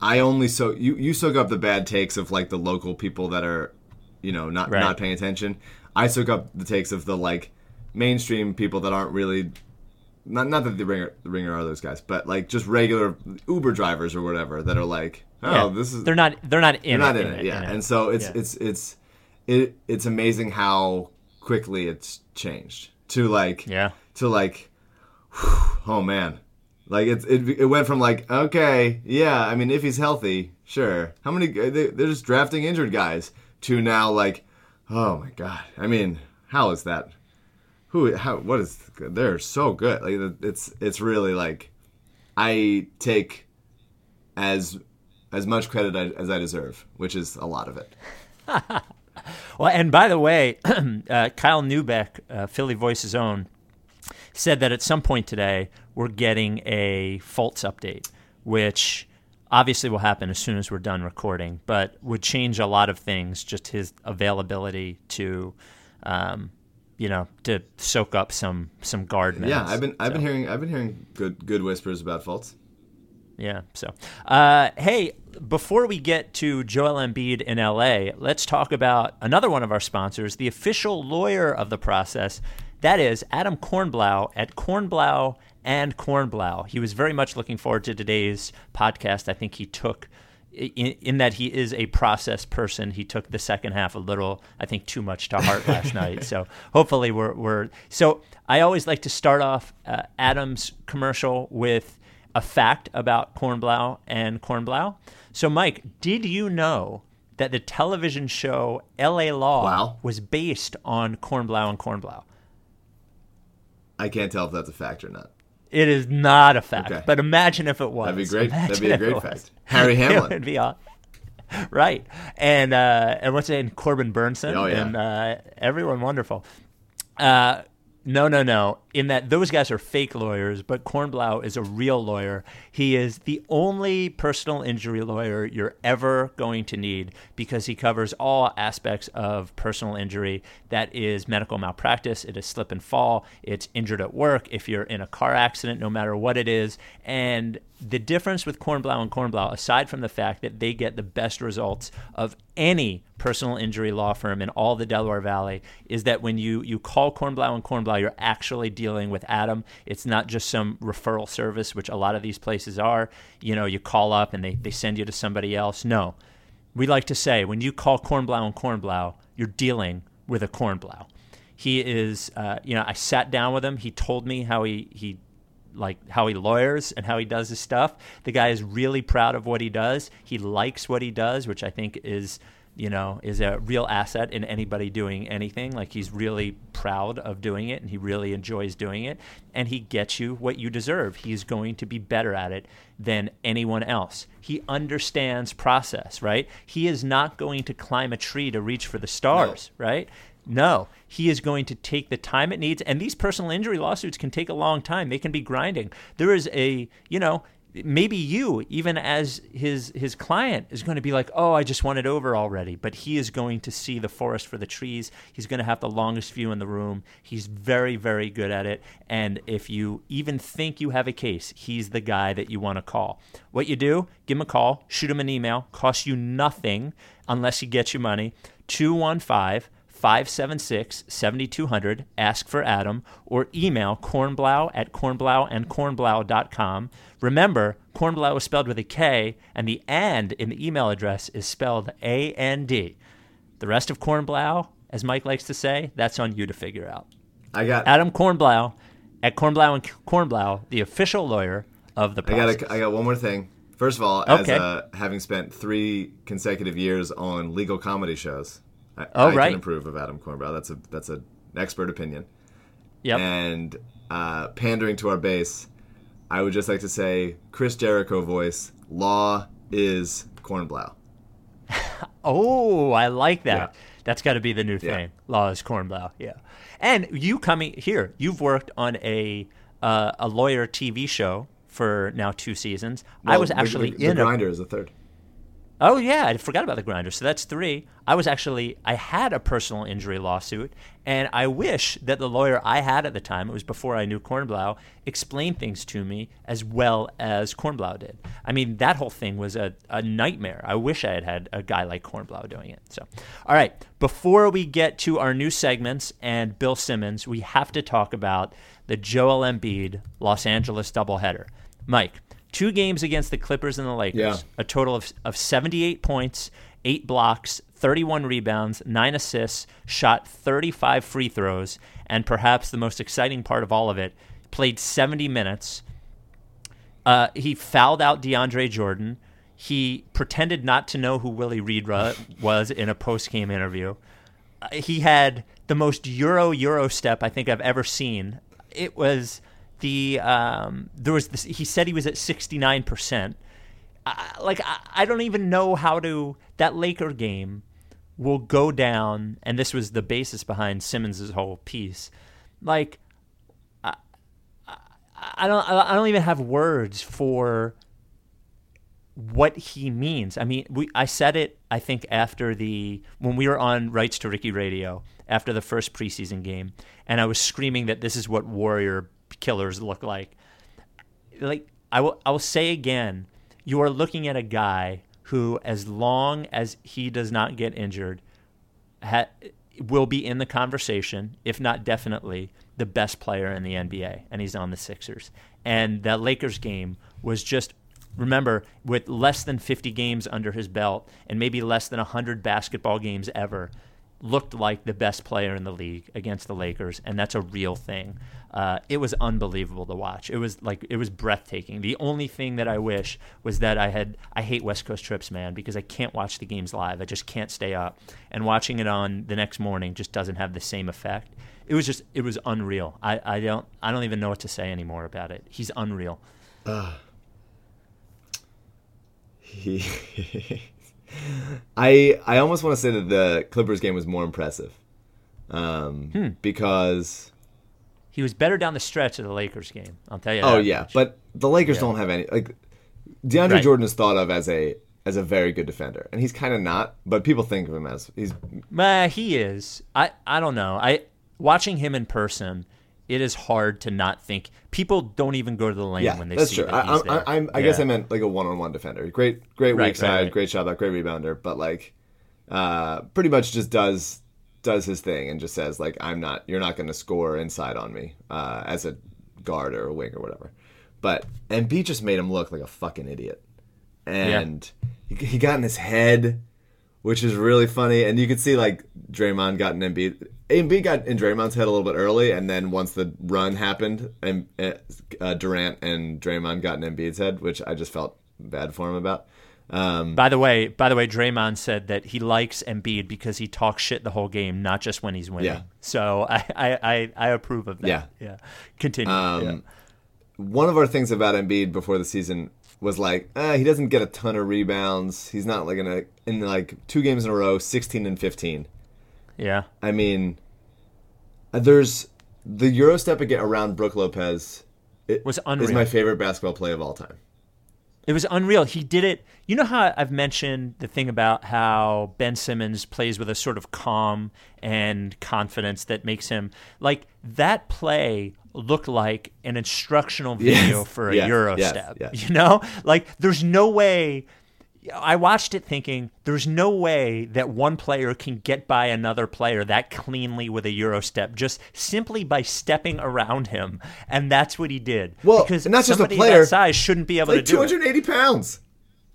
I only so you you soak up the bad takes of like the local people that are, you know, not right. not paying attention. I soak up the takes of the like mainstream people that aren't really not not that the ringer the ringer are those guys, but like just regular Uber drivers or whatever that are like, oh, yeah. this is they're not they're not in they're not in, in, it, yeah. And so it's yeah. it's it's it it's amazing how quickly it's changed to like yeah to like oh man like it's it, it went from like okay yeah I mean if he's healthy sure how many uh, they, they're just drafting injured guys to now like Oh my god! I mean, how is that? Who? How? What is? They're so good. Like it's it's really like I take as as much credit as I deserve, which is a lot of it. [laughs] well, and by the way, [clears throat] uh, Kyle Neubeck, uh, Philly Voice's own, said that at some point today we're getting a Fultz update, which obviously will happen as soon as we're done recording, but would change a lot of things. Just his availability to, um, you know, to soak up some some guard minutes. Yeah, I've been I've so. been hearing I've been hearing good good whispers about Fultz. Yeah. So, uh, hey, before we get to Joel Embiid in LA, let's talk about another one of our sponsors, the official lawyer of the process. That is Adam Kornblau at Kornblau and Kornblau. He was very much looking forward to today's podcast. I think he took, in, in, that he is a process person, he took the second half a little, I think, too much to heart last [laughs] night. So hopefully we're, we're. So I always like to start off uh, Adam's commercial with a fact about Kornblau and Kornblau. So, Mike, did you know that the television show LA Law wow. was based on Kornblau and Kornblau? I can't tell if that's a fact or not. It is not a fact, okay. but imagine if it was. That'd be great. Imagine That'd be a great fact. Harry Hamlin. [laughs] it would be awesome. Right, and uh, and what's it? Corbin Bernsen. oh, yeah. and uh, everyone wonderful. Uh, no, no, no. In that those guys are fake lawyers, but Kornblau is a real lawyer. He is the only personal injury lawyer you're ever going to need because he covers all aspects of personal injury. That is medical malpractice, it is slip and fall, it's injured at work, if you're in a car accident, no matter what it is. And the difference with Kornblau and Kornblau, aside from the fact that they get the best results of any personal injury law firm in all the Delaware Valley, is that when you, you call Kornblau and Kornblau, you're actually dealing with Adam. It's not just some referral service, which a lot of these places are. You know, you call up and they, they send you to somebody else. No. We like to say when you call Kornblau and Kornblau, you're dealing with a Kornblau. He is, uh, you know, I sat down with him. He told me how he, he like how he lawyers and how he does his stuff. The guy is really proud of what he does. He likes what he does, which I think is you know, is a real asset in anybody doing anything. Like he's really proud of doing it and he really enjoys doing it. And he gets you what you deserve. He's going to be better at it than anyone else. He understands process, right? He is not going to climb a tree to reach for the stars, no. right? No, he is going to take the time it needs. And these personal injury lawsuits can take a long time. They can be grinding. There is a, you know, maybe you even as his his client is going to be like oh i just want it over already. But he is going to see the forest for the trees. He's going to have the longest view in the room. He's very very good at it. And if you even think you have a case he's the guy that you want to call. What you do give him a call shoot him an email. Costs you nothing unless he gets you money. 215 576 7200, ask for Adam, or email kornblau at kornblauandkornblau.com. Remember, Kornblau is spelled with a K, and the and in the email address is spelled A N D. The rest of Kornblau, as Mike likes to say, that's on you to figure out. I got Adam Kornblau at Kornblau and Kornblau, the official lawyer of the process. I got, a, I got one more thing. First of all, okay. as uh, having spent three consecutive years on legal comedy shows, I, oh, I right. can approve of Adam Kornblau. That's a that's an expert opinion. Yep. And uh, pandering to our base, I would just like to say, Chris Jericho voice. Law is Kornblau. [laughs] oh, I like that. Yeah. That's got to be the new thing. Yeah. Law is Kornblau. Yeah. And you coming here, you've worked on a uh, a lawyer TV show for now two seasons. Well, I was actually the, the, in the grinder a, is the third. Oh yeah, I forgot about the grinder. So that's three. I was actually I had a personal injury lawsuit, and I wish that the lawyer I had at the time, it was before I knew Kornblau, explained things to me as well as Kornblau did. I mean, that whole thing was a, a nightmare. I wish I had had a guy like Kornblau doing it. So, all right, before we get to our new segments and Bill Simmons, we have to talk about the Joel Embiid Los Angeles doubleheader. Mike, two games against the Clippers and the Lakers, yeah. a total of, of 78 points, eight blocks, 31 rebounds, nine assists, shot 35 free throws, and perhaps the most exciting part of all of it, played 70 minutes. Uh, he fouled out DeAndre Jordan. He pretended not to know who Willie Reed was in a post game interview. Uh, he had the most Euro Euro step I think I've ever seen. It was the um, there was this, he said he was at 69 percent. Like I, I don't even know how to that Laker game will go down, and this was the basis behind Simmons's whole piece. Like I, I don't I don't even have words for what he means. I mean, we I said it I think after the when we were on Rights to Ricky Radio after the first preseason game, and I was screaming that this is what Warrior killers look like. Like I will, I will say again, you are looking at a guy who, as long as he does not get injured, ha- will be in the conversation, if not definitely, the best player in the NBA, and he's on the Sixers. And that Lakers game was just remember with less than 50 games under his belt and maybe less than 100 basketball games ever looked like the best player in the league against the Lakers, and that's a real thing. Uh, it was unbelievable to watch. It was like it was breathtaking. The only thing that I wish was that I had I hate West Coast trips, man, because I can't watch the games live. I just can't stay up, and watching it on the next morning just doesn't have the same effect. It was just it was unreal. I, I don't I don't even know what to say anymore about it. He's unreal. Uh, he [laughs] I I almost want to say that the Clippers game was more impressive, um, hmm. because he was better down the stretch of the Lakers game. I'll tell you. Oh yeah, much. but the Lakers yeah. don't have any like DeAndre right. Jordan is thought of as a as a very good defender, and he's kind of not. But people think of him as he's. Uh, he is. I I don't know. I watching him in person it is hard to not think. People don't even go to the lane yeah, when they that's see true. that I, he's there. I, I, I yeah. guess I meant like a one-on-one defender. Great, great right, weak side, right, right. great shot great rebounder, but like, uh, pretty much just does does his thing and just says like, I'm not, you're not going to score inside on me uh, as a guard or a wing or whatever. But Embiid just made him look like a fucking idiot, and yeah. he, he got in his head which is really funny. And you could see like Draymond got an Embiid. Embiid got in Draymond's head a little bit early, and then once the run happened, and uh, Durant and Draymond got in Embiid's head, which I just felt bad for him about. Um, By the way, by the way, Draymond said that he likes Embiid because he talks shit the whole game, not just when he's winning. Yeah. So I, I, I, I approve of that. Yeah. Yeah. Continue. Um, yeah. one of our things about Embiid before the season was like, uh, he doesn't get a ton of rebounds. He's not like in a in like two games in a row, sixteen and fifteen. Yeah. I mean, uh, there's the Euro step again around Brook Lopez. It Was unreal. Is my favorite basketball play of all time. It was unreal. He did it. You know how I've mentioned the thing about how Ben Simmons plays with a sort of calm and confidence that makes him like that play looked like an instructional video Yes, for a yes, Euro step. yes. You know? Like there's no way I watched it thinking there's no way that one player can get by another player that cleanly with a Euro step just simply by stepping around him. And that's what he did. Well, because and not just a player, that size shouldn't be able Like to do it. 280 pounds.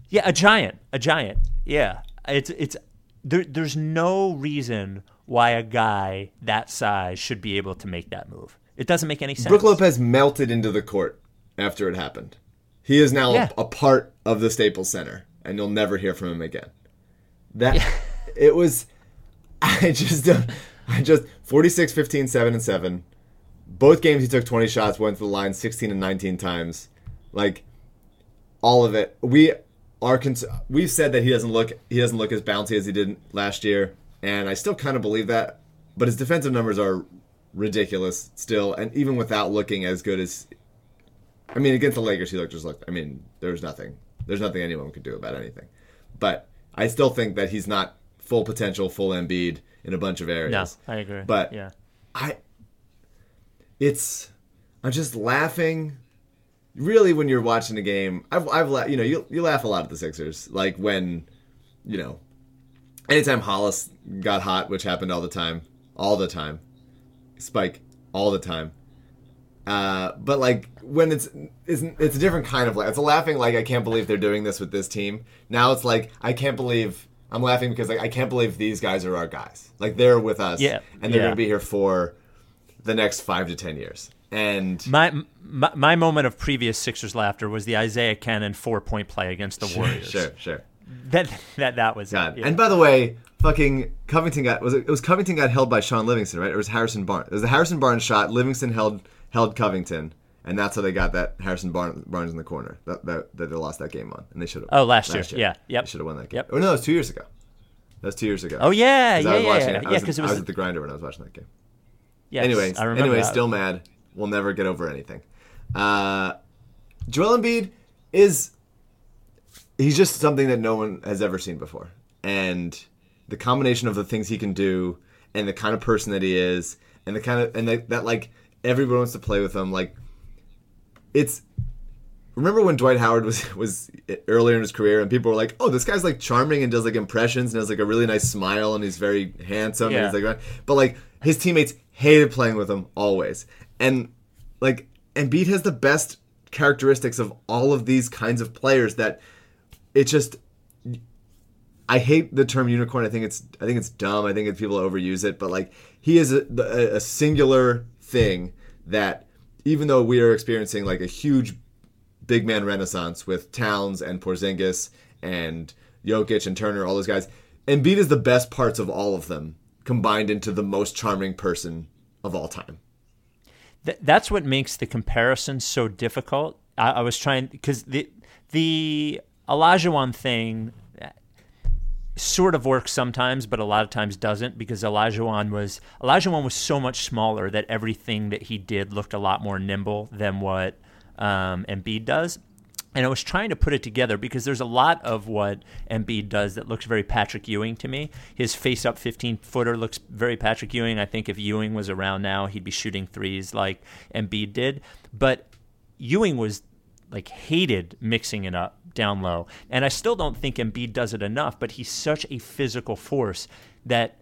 Yeah, a giant, a giant. Yeah, it's it's there, there's no reason why a guy that size should be able to make that move. It doesn't make any sense. Brook Lopez melted into the court after it happened. He is now Yeah. a, a part of the Staples Center, and you'll never hear from him again. That [laughs] it was. [laughs] I just don't. [laughs] I just 46, 15, 7 and 7. Both games he took 20 shots, went to the line 16 and 19 times. Like all of it. We are cons- we've said that he doesn't look he doesn't look as bouncy as he did last year, and I still kind of believe that. But his defensive numbers are ridiculous still, and even without looking as good as I mean, against the Lakers, he looked just like I mean, there's nothing there's nothing anyone could do about anything. But I still think that he's not full potential, full Embiid in a bunch of no, areas. I agree. But yeah, I it's I'm just laughing. Really, when you're watching the game, I've I've la- you know you you laugh a lot at the Sixers, like when you know anytime Hollis got hot, which happened all the time, all the time, Spike all the time. Uh, but like when it's it's it's a different kind of laugh. It's a laughing like I can't believe they're doing this with this team. Now it's like I can't believe I'm laughing because like I can't believe these guys are our guys. Like they're with us, Yeah, and they're yeah. gonna be here for the next five to ten years. And my, my my moment of previous Sixers laughter was the Isaiah Canaan four point play against the Warriors. sure, sure. That that that was God. it. yeah. And by the way, fucking Covington got was it, it was Covington got held by Shaun Livingston, right? Or was Harrison Barnes? It was the Harrison Barnes shot. Livingston held held Covington, and that's how they got that Harrison Barnes, Barnes in the corner that, that that they lost that game on, and they should have. Oh, last year. Yeah, yep. Should have won that game. Yep. Oh no, it was two years ago. That was two years ago. oh yeah, yeah, I was yeah, watching yeah, it. I yeah. was, Because I was, was at the grinder when I was watching that game. yes, Anyways, I remember. anyways, that. still mad. We'll never get over anything. Uh, Joel Embiid is he's just something that no one has ever seen before, and the combination of the things he can do, and the kind of person that he is, and the kind of and the, that like everyone wants to play with him. Like it's remember when Dwight Howard was [laughs] was earlier in his career, and people were like, "Oh, this guy's like charming and does like impressions and has like a really nice smile and he's very handsome." Yeah. And he's like, but like his teammates hated playing with him always, and like Embiid has the best characteristics of all of these kinds of players that it just. I hate the term unicorn. I think it's I think it's dumb. I think people overuse it, but like he is a, a, a singular thing that even though we are experiencing like a huge big man renaissance with Towns and Porzingis and Jokic and Turner, all those guys. Embiid is the best parts of all of them combined into the most charming person of all time. Th- that's what makes the comparison so difficult. I, I was trying because the the Olajuwon thing sort of works sometimes, but a lot of times doesn't because Olajuwon was Olajuwon was so much smaller that everything that he did looked a lot more nimble than what um, Embiid does. And I was trying to put it together because there's a lot of what Embiid does that looks very Patrick Ewing to me. His face up 15 footer looks very Patrick Ewing. I think if Ewing was around now, he'd be shooting threes like Embiid did. But Ewing was like hated mixing it up down low. And I still don't think Embiid does it enough, but he's such a physical force that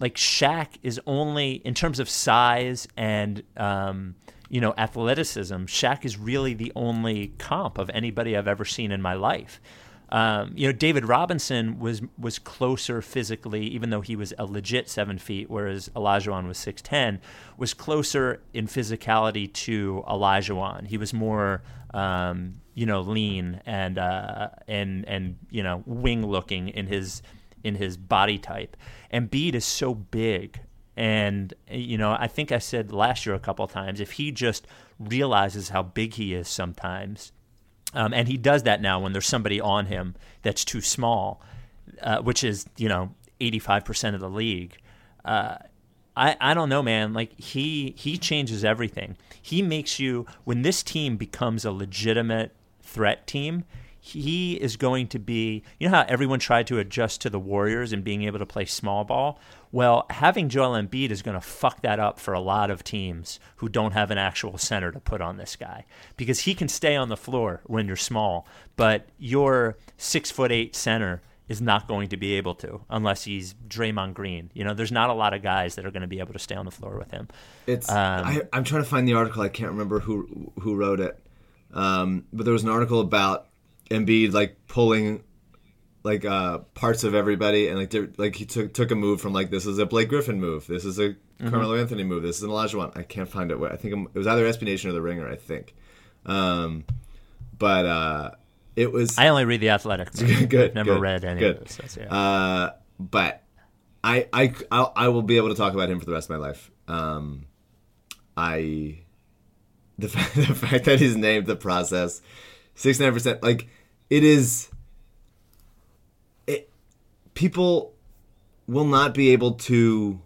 like Shaq is only in terms of size and um, you know athleticism. Shaq is really the only comp of anybody I've ever seen in my life. Um, you know, David Robinson was was closer physically, even though he was a legit seven feet, whereas Olajuwon was six ten. Was closer in physicality to Olajuwon. He was more um, you know, lean and uh, and and you know, wing looking in his in his body type. Embiid is so big, and you know, I think I said last year a couple of times if he just realizes how big he is sometimes, um, and he does that now when there's somebody on him that's too small, uh, which is you know 85% of the league. Uh, I, I don't know, man. Like he he changes everything. He makes you when this team becomes a legitimate threat team. He is going to be. You know how everyone tried to adjust to the Warriors and being able to play small ball. Well, having Joel Embiid is going to fuck that up for a lot of teams who don't have an actual center to put on this guy because he can stay on the floor when you're small, but your six foot eight center is not going to be able to unless he's Draymond Green. You know, there's not a lot of guys that are going to be able to stay on the floor with him. It's um, I, am trying to find the article. I can't remember who who wrote it, um, but there was an article about Embiid like pulling like uh, parts of everybody and like like he took took a move from like this is a Blake Griffin move, this is a mm-hmm. Carmelo Anthony move, this is an Olajuwon. I can't find it. I think it was either SB Nation or The Ringer. I think, um, but. uh it was. I only read the Athletic. [laughs] good. Never good, read any good. of this. Yeah. Uh, but I, I, I'll, I will be able to talk about him for the rest of my life. Um, I, the [laughs] fact, the fact that he's named the process, sixty nine percent, like it is. It, people will not be able to.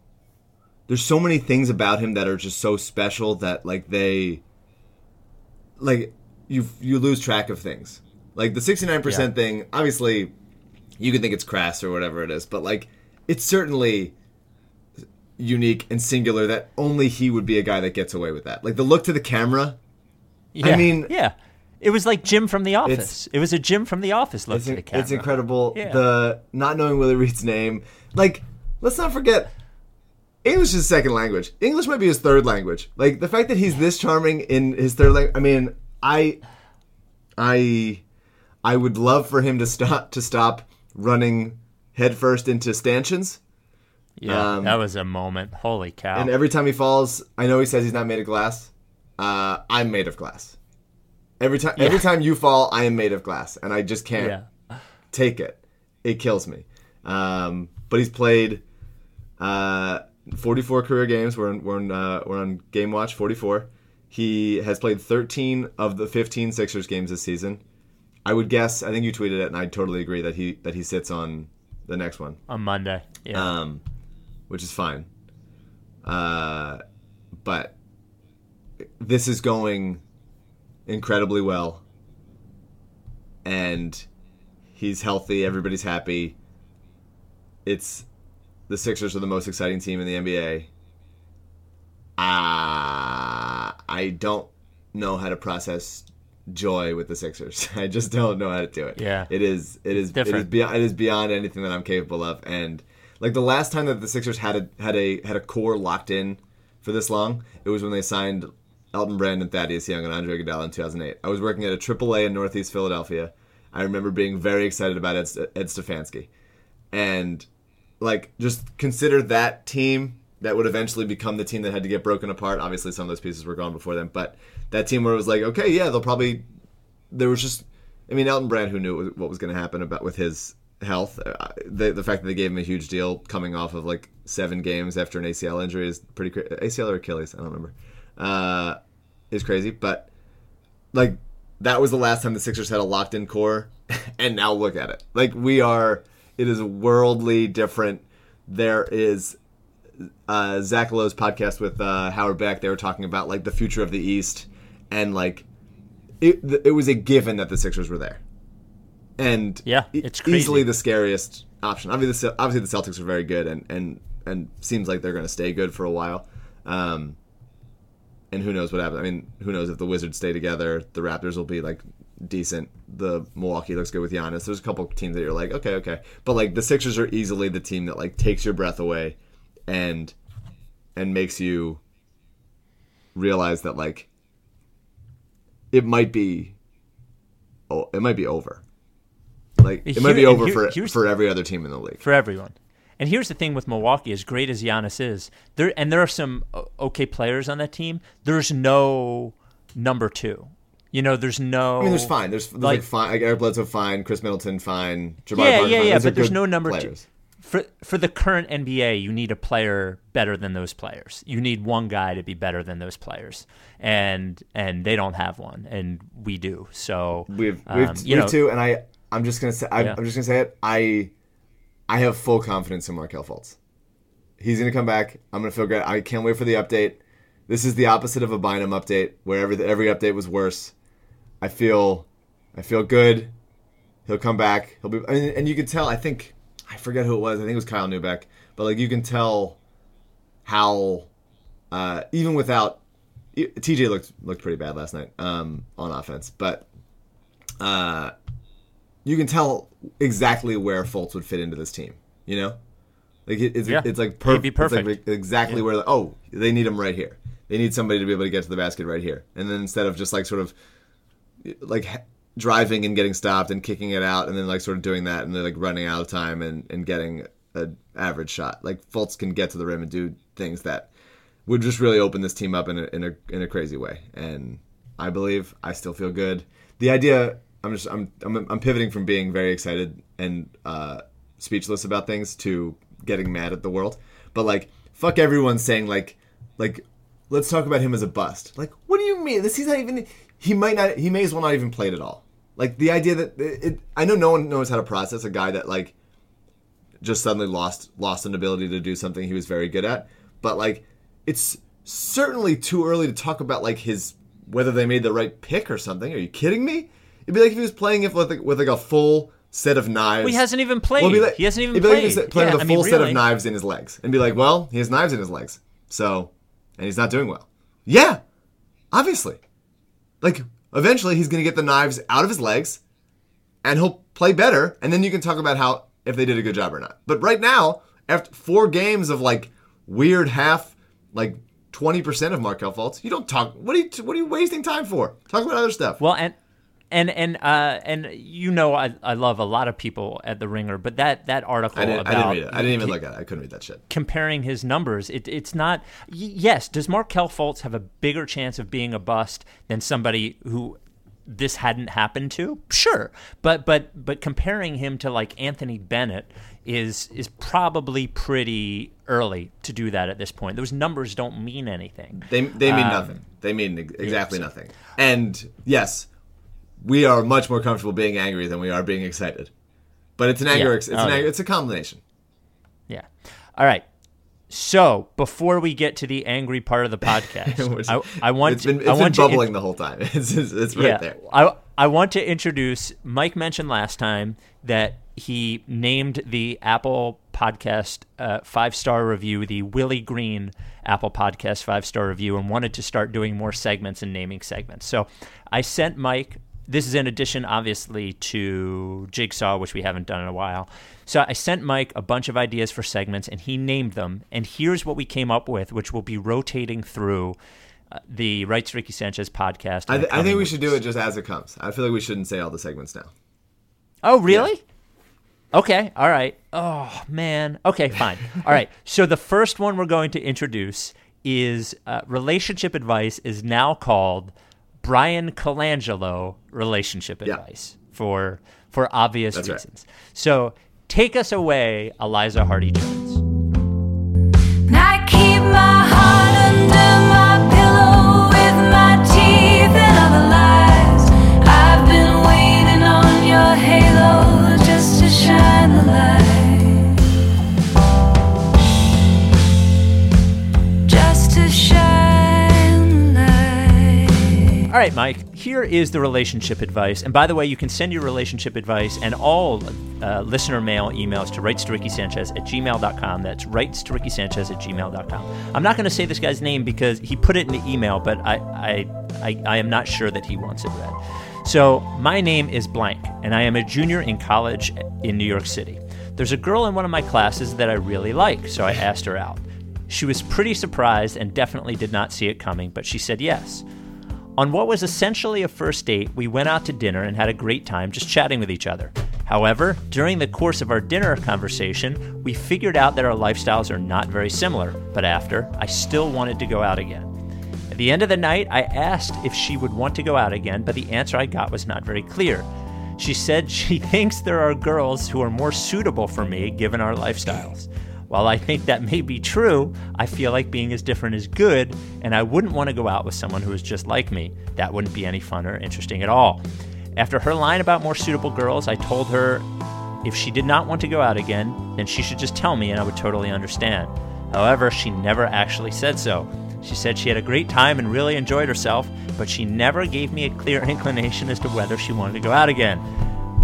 There's so many things about him that are just so special that like they. Like you, you lose track of things like the 69% yeah. thing, obviously, you can think it's crass or whatever it is, but like, it's certainly unique and singular that only he would be a guy that gets away with that. Like the look to the camera. Yeah. I mean, yeah. It was like Jim from The Office. It was a Jim from The Office look to the camera. It's incredible. Yeah. The not knowing Willie Reed's name. Like, let's not forget, English is second language. English might be his third language. Like the fact that he's this charming in his third language. I mean, I, I I would love for him to stop to stop running headfirst into stanchions. Yeah, um, that was a moment. Holy cow! And every time he falls, I know he says he's not made of glass. Uh, I'm made of glass. Every time, yeah. every time you fall, I am made of glass, and I just can't yeah. take it. It kills me. Um, but he's played uh, 44 career games. We're on, we're on, uh, we're on game watch 44. He has played 13 of the 15 Sixers games this season. I would guess. I think you tweeted it, and I totally agree that he that he sits on the next one on Monday. Yeah, um, which is fine. Uh, but this is going incredibly well, and he's healthy. Everybody's happy. It's the Sixers are the most exciting team in the NBA. Ah, uh, I don't know how to process joy with the Sixers. [laughs] I just don't know how to do it. Yeah, it is. It is. Different. It is beyond. It is beyond anything that I'm capable of. And like the last time that the Sixers had a had a had a core locked in for this long, it was when they signed Elton Brand and Thaddeus Young and Andre Iguodala in 2008. I was working at a AAA in Northeast Philadelphia. I remember being very excited about Ed, Ed Stefanski, and like just consider that team that would eventually become the team that had to get broken apart. Obviously, some of those pieces were gone before then, but that team where it was like, okay, yeah, they'll probably. There was just, I mean, Elton Brand, who knew what was going to happen about with his health. Uh, the the fact that they gave him a huge deal coming off of like seven games after an ACL injury is pretty crazy. ACL or Achilles, I don't remember. Uh, is crazy, but like that was the last time the Sixers had a locked in core, [laughs] and now look at it. Like we are, it is worldly different. There is uh, Zach Lowe's podcast with uh, Howard Beck. They were talking about like the future of the East and like it it was a given that the Sixers were there. And yeah, it's crazy. easily the scariest option. Obviously, the, obviously the Celtics are very good and and and seems like they're going to stay good for a while. Um, and who knows what happens? I mean, who knows if the Wizards stay together? The Raptors will be like decent. The Milwaukee looks good with Giannis. There's a couple teams that you're like, okay, okay, but like the Sixers are easily the team that like takes your breath away, and and makes you realize that like it might be oh it might be over like it Here, might be over here, for for every other team in the league for everyone and here's the thing with Milwaukee as great as Giannis is there and there are some uh, okay players on that team there's no number 2 You know, there's no. I mean, there's fine. There's, there's Like- like, fine. Like Eric Bledsoe, fine. Khris Middleton, fine. Jabari Yeah, Parker, yeah, fine. yeah, Those but there's no number two. For for the current NBA, you need a player better than those players. You need one guy to be better than those players, and and they don't have one, and we do. So We've we've, um, you we've too, and I I'm just gonna say I, Yeah. I'm just gonna say it. I I have full confidence in Markelle Fultz. He's gonna come back. I'm gonna feel great. I can't wait for the update. This is the opposite of a Bynum update, where every every update was worse. I feel I feel good. He'll come back. He'll be and, and you can tell. I think I forget who it was. I think it was Kyle Neubeck. But like you can tell how uh, even without TJ looked looked pretty bad last night um, on offense, but uh, you can tell exactly where Fultz would fit into this team. You know, like it, it's Yeah. it's like He'd perfect. It's like exactly where oh they need him right here. They need somebody to be able to get to the basket right here, and then instead of just like sort of like driving and getting stopped and kicking it out, and then like sort of doing that and then like running out of time and and getting an average shot. Like Fultz can get to the rim and do things that would just really open this team up in a in a in a crazy way. And I believe I still feel good. The idea I'm just I'm I'm, I'm pivoting from being very excited and uh, speechless about things to getting mad at the world. But like fuck everyone saying like like let's talk about him as a bust. Like what do you mean? This he's not even he might not he may as well not even played at all. Like the idea that it, it I know no one knows how to process a guy that like just suddenly lost lost an ability to do something he was very good at. But like it's certainly too early to talk about like his whether they made the right pick or something. Are you kidding me? It'd be like if he was playing it with like, with like a full set of knives. Well, he hasn't even played. Well, like- he hasn't even it'd be like played. if he playing Yeah, with a I mean, full set of knives in his legs, and be like, well, he has knives in his legs, so and he's not doing well. Yeah, obviously. Like eventually he's gonna get the knives out of his legs, and he'll play better, and then you can talk about how if they did a good job or not. But right now, after four games of like weird half, like twenty percent of Markelle Fultz, you don't talk. What are you? What are you wasting time for? Talk about other stuff. Well, and and and uh, and you know, I I love a lot of people at the Ringer, but that that article I didn't, I about didn't read it. I didn't even look at it. I couldn't read that shit. comparing his numbers, it, it's not. Yes, does Markelle Fultz have a bigger chance of being a bust than somebody who this hadn't happened to? Sure, but but but comparing him to like Anthony Bennett is is probably pretty early to do that at this point. Those numbers don't mean anything. They they mean Um, nothing. They mean ex- exactly so- nothing. And yes, we are much more comfortable being angry than we are being excited. But it's an anger. Yeah. It's, Oh, an anger, it's a combination. Yeah. All right. So before we get to the angry part of the [laughs] podcast, I, I want It's been to, it's I been want to bubbling the whole time. [laughs] It's it's, it's right yeah, there. I I want to introduce. Mike mentioned last time that he named the Apple Podcast uh, five star review the Willie Green Apple Podcast five star review, and wanted to start doing more segments and naming segments. So I sent Mike. This is in addition, obviously, to Jigsaw, which we haven't done in a while. So I sent Mike a bunch of ideas for segments, and he named them. And here's what we came up with, which will be rotating through uh, the Rights Ricky Sanchez podcast. I, th- I think we should do it just as it comes. I feel like we shouldn't say all the segments now. Oh, really? Okay. All right. Oh, man. Okay, fine. [laughs] All right. So the first one we're going to introduce is uh, relationship advice is now called Bryan Colangelo relationship Yeah. advice for for obvious That's right. reasons. So take us away, Eliza Hardy Jones. I keep my All right, Mike, here is the relationship advice. And by the way, you can send your relationship advice and all uh, listener mail emails to Rights to Ricky Sanchez at gmail.com. That's Rights to Ricky Sanchez at gmail.com. I'm not going to say this guy's name because he put it in the email, but I, I, I, I am not sure that he wants it read. So, my name is Blank, and I am a junior in college in New York City. There's a girl in one of my classes that I really like, so I asked her out. She was pretty surprised and definitely did not see it coming, but she said yes. On what was essentially a first date, we went out to dinner and had a great time just chatting with each other. However, during the course of our dinner conversation, we figured out that our lifestyles are not very similar, but after, I still wanted to go out again. At the end of the night, I asked if she would want to go out again, but the answer I got was not very clear. She said she [laughs] thinks there are girls who are more suitable for me given our lifestyles. While I think that may be true, I feel like being as different is good, and I wouldn't want to go out with someone who is just like me. That wouldn't be any fun or interesting at all. After her line about more suitable girls, I told her if she did not want to go out again, then she should just tell me and I would totally understand. However, she never actually said so. She said she had a great time and really enjoyed herself, but she never gave me a clear [laughs] inclination as to whether she wanted to go out again.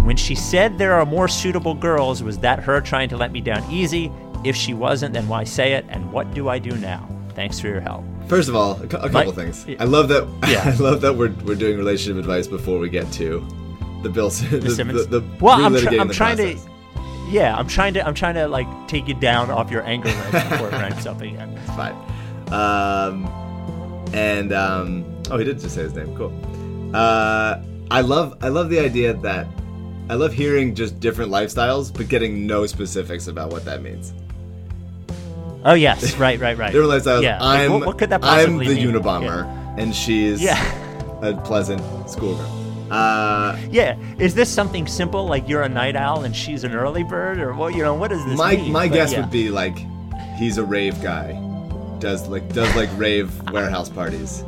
When she said there are more suitable girls, was that her trying to let me down easy? If she wasn't, then why say it? And what do I do now? Thanks for your help. First of all, a, couple Mike- things. I love that. [laughs] Yeah. I love that we're, we're doing relationship advice before we get to the Bill [laughs] the, the, Simmons. the, well, I'm, I'm the trying process. to. Yeah, I'm trying to. I'm trying to like take you down off your anger list before it ranks up again. [laughs] It's fine. Um, and um, oh, he did just say his name. Cool. Uh, I love I love the idea that I love hearing just different lifestyles, but getting no specifics about what that means. Oh yes, right, right, right. Different lifestyles. Yeah. I'm what, what could that I'm the mean? Unabomber, and she's Yeah. a pleasant schoolgirl. Uh, Yeah. yeah. Is this something simple like you're a night owl and she's an early bird, or what? You know, what does this my mean? my But guess yeah. would be like he's a rave guy, does like does like rave [laughs] warehouse parties,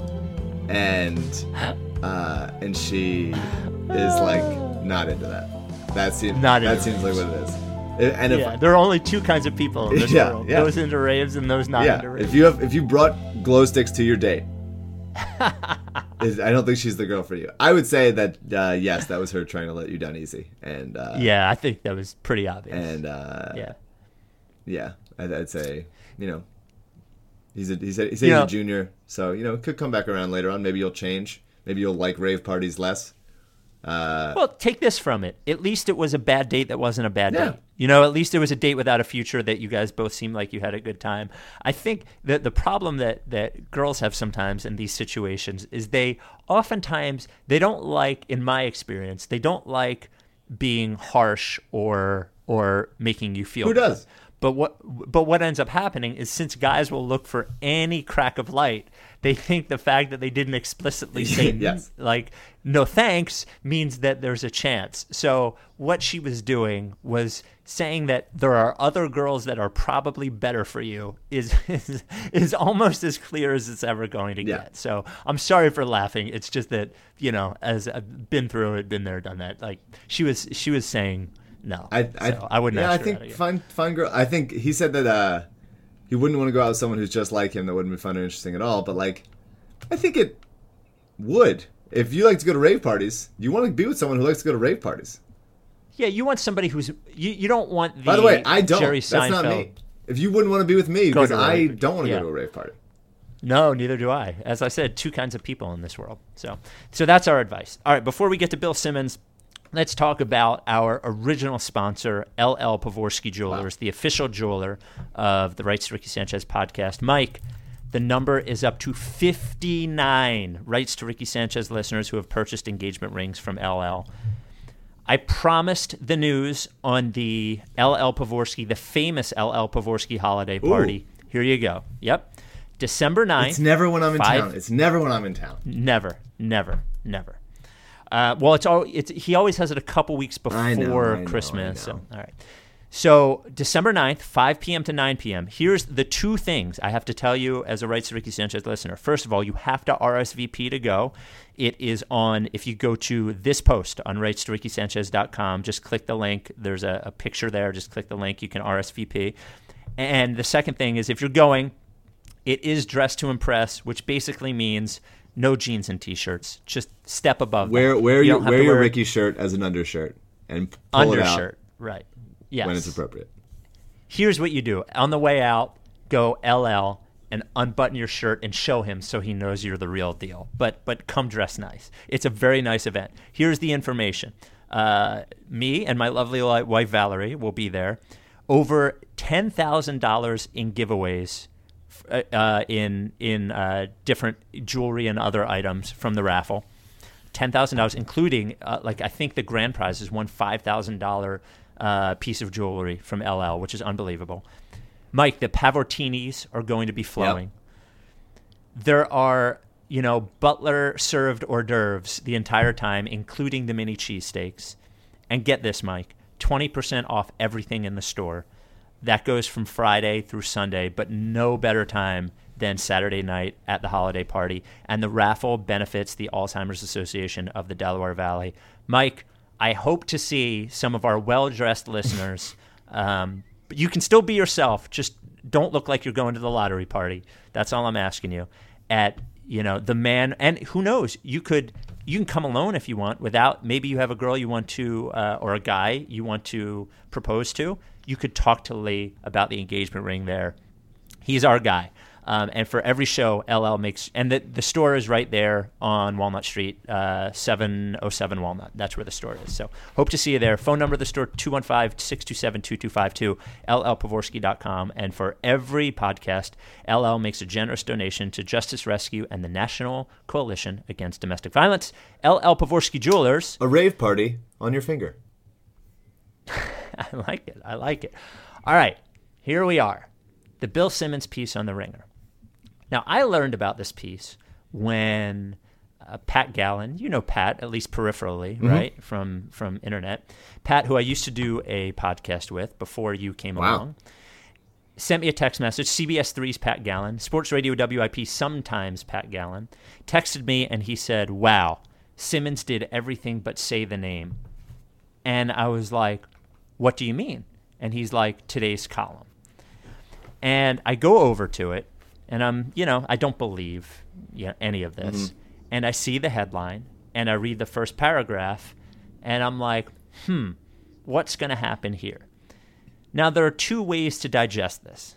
and uh, and she is like not into that. That seems Not that seems like what it is. And if Yeah, there are only two kinds of people in this [laughs] Yeah, world: yeah. those into raves and those not yeah, into raves. if you have if you brought glow sticks to your date, [laughs] I don't think she's the girl for you. I would say that uh, yes, that was her trying to let you down easy, and uh, yeah, I think that was pretty obvious. and uh, yeah. yeah, I'd, I'd say you know he's a he's a, he's You a junior, so you know could come back around later on. Maybe you'll change. Maybe you'll like rave parties less. Uh, Well, take this from it. At least it was a bad date that wasn't a bad Yeah. date. You know, at least it was a date without a future that you guys both seemed like you had a good time. I think that the problem that that girls have sometimes in these situations is they oftentimes they don't like in my experience, they don't like being harsh or or making you feel Who does? But what but what ends up happening is since guys will look for any crack of light, they think the fact that they didn't explicitly [laughs] say Yes. like no thanks means that there's a chance. So what she was doing was saying that there are other girls that are probably better for you is is, [laughs] is almost as clear as it's ever going to Yeah. get. So I'm sorry for laughing. It's just that, you know, as I've been through it, been there, done that. Like she was she was saying no. I I, So I wouldn't Yeah, I think fine fine girl. I think he said that uh, he wouldn't want to go out with someone who's just like him. That wouldn't be fun or interesting at all. But like, I think it would. If you like to go to rave parties, you want to be with someone who likes to go to rave parties. Yeah, you want somebody who's you, you don't want the By the way, I don't. Jerry That's not me. If you wouldn't want to be with me because I don't want to yeah. go to a rave party. No, neither do I. As I said, two kinds of people in this world. So, so that's our advice. All right, before we get to Bill Simmons, let's talk about our original sponsor, LL Pavorsky Jewelers, the official jeweler of the Rights to Ricky Sanchez podcast. Mike, the number is up to 59 Rights to Ricky Sanchez listeners who have purchased engagement rings from LL. I promised the news on the LL Pavorsky, the famous LL Pavorsky holiday party. Here you go. Yep. December 9th. It's never when I'm in Five- town. It's never when I'm in town. Never, never, never. Uh, well, it's all. It's he always has it a couple weeks before I know, I know, Christmas. I know. So, all right. So December 9th, 5 p.m. to 9 p.m. Here's the two things I have to tell you as a Rights to Ricky Sanchez listener. First of all, you have to RSVP to go. It is on, if you go to this post on rightstoRickySanchez.com, just click the link. There's a, a picture there. Just click the link. You can RSVP. And the second thing is if you're going, it is dress to impress, which basically means no jeans and t-shirts. Just step above. Wear that. wear You your wear your wear Ricky shirt as an undershirt and pull it out undershirt. Right. Yes. when it's appropriate. Here's what you do: on the way out, go LL and unbutton your shirt and show him so he knows you're the real deal. But but come dress nice. It's a very nice event. Here's the information. Uh, me and my lovely wife Valerie will be there. Over ten thousand dollars in giveaways uh, uh, in in uh, different jewelry and other items from the raffle. Ten thousand dollars, including uh, like I think the grand prize is one five thousand dollar uh, piece of jewelry from LL, which is unbelievable. Mike, the Pavortinis are going to be flowing. There are you know, Butler served hors d'oeuvres the entire time, including the mini cheesesteaks. And get this, Mike 20% off everything in the store. That goes from Friday through Sunday, but no better time than Saturday night at the holiday party. And the raffle benefits the Alzheimer's Association of the Delaware Valley. Mike, I hope to see some of our well dressed listeners. [laughs] Um, but you can still be yourself. Just don't look like you're going to the lottery party. That's all I'm asking you. At you know the man, and who knows? You could you can come alone if you want. Without maybe you have a girl you want to uh, or a guy you want to propose to. You could talk to Lee about the engagement ring there. He's our guy. Um, and for every show, LL makes, and the, the store is right there on Walnut Street, uh, 707 Walnut. That's where the store is. So hope to see you there. Phone number of the store, 215 627 2252, llpavorsky.com. And for every podcast, LL makes a generous donation to Justice Rescue and the National Coalition Against Domestic Violence. LL Pavorsky Jewelers. A rave party on your finger. [laughs] [laughs] I like it. I like it. All right, here we are. The Bill Simmons piece on the Ringer. Now, I learned about this piece when uh, Pat Gallen, you know Pat at least peripherally, right from from internet. Pat, who I used to do a podcast with before you came Wow. along, sent me a text message. CBS 3's Pat Gallen, Sports Radio WIP, sometimes Pat Gallen, texted me and he said, "Wow, Simmons did everything but say the name," and I was like, "What do you mean?" And he's like, "Today's column." And I go over to it, and I'm, you know, I don't believe you know, any of this. And I see the headline, and I read the first paragraph, and I'm like, hmm, what's going to happen here? Now, there are two ways to digest this.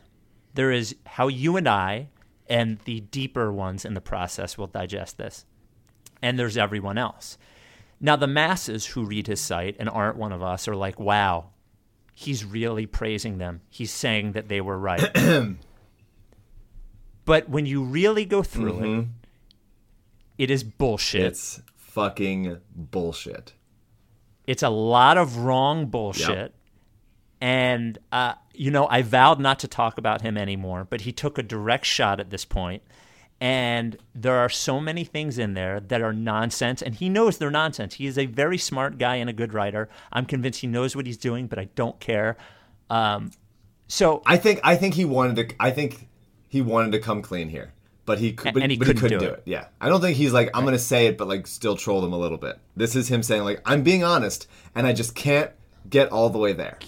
There is how you and I, and the deeper ones in the process, will digest this. And there's everyone else. Now, the masses who read his site and aren't one of us are like, wow, he's really praising them. He's saying that they were right. [clears throat] but when you really go through it, it is bullshit. It's, It's fucking bullshit. It's a lot of wrong bullshit. Yep. And, uh, you know, I vowed not to talk about him anymore, but he took a direct shot at this point. And there are so many things in there that are nonsense, and he knows they're nonsense. He is a very smart guy and a good writer. I'm convinced he knows what he's doing, but I don't care. Um, so I think I think he wanted to. I think he wanted to come clean here, but he could. But, and he but couldn't couldn't do do it. it. Yeah, I don't think he's like I'm gonna say it, but like still troll them a little bit. This is him saying like I'm being honest, and I just can't get all the way there.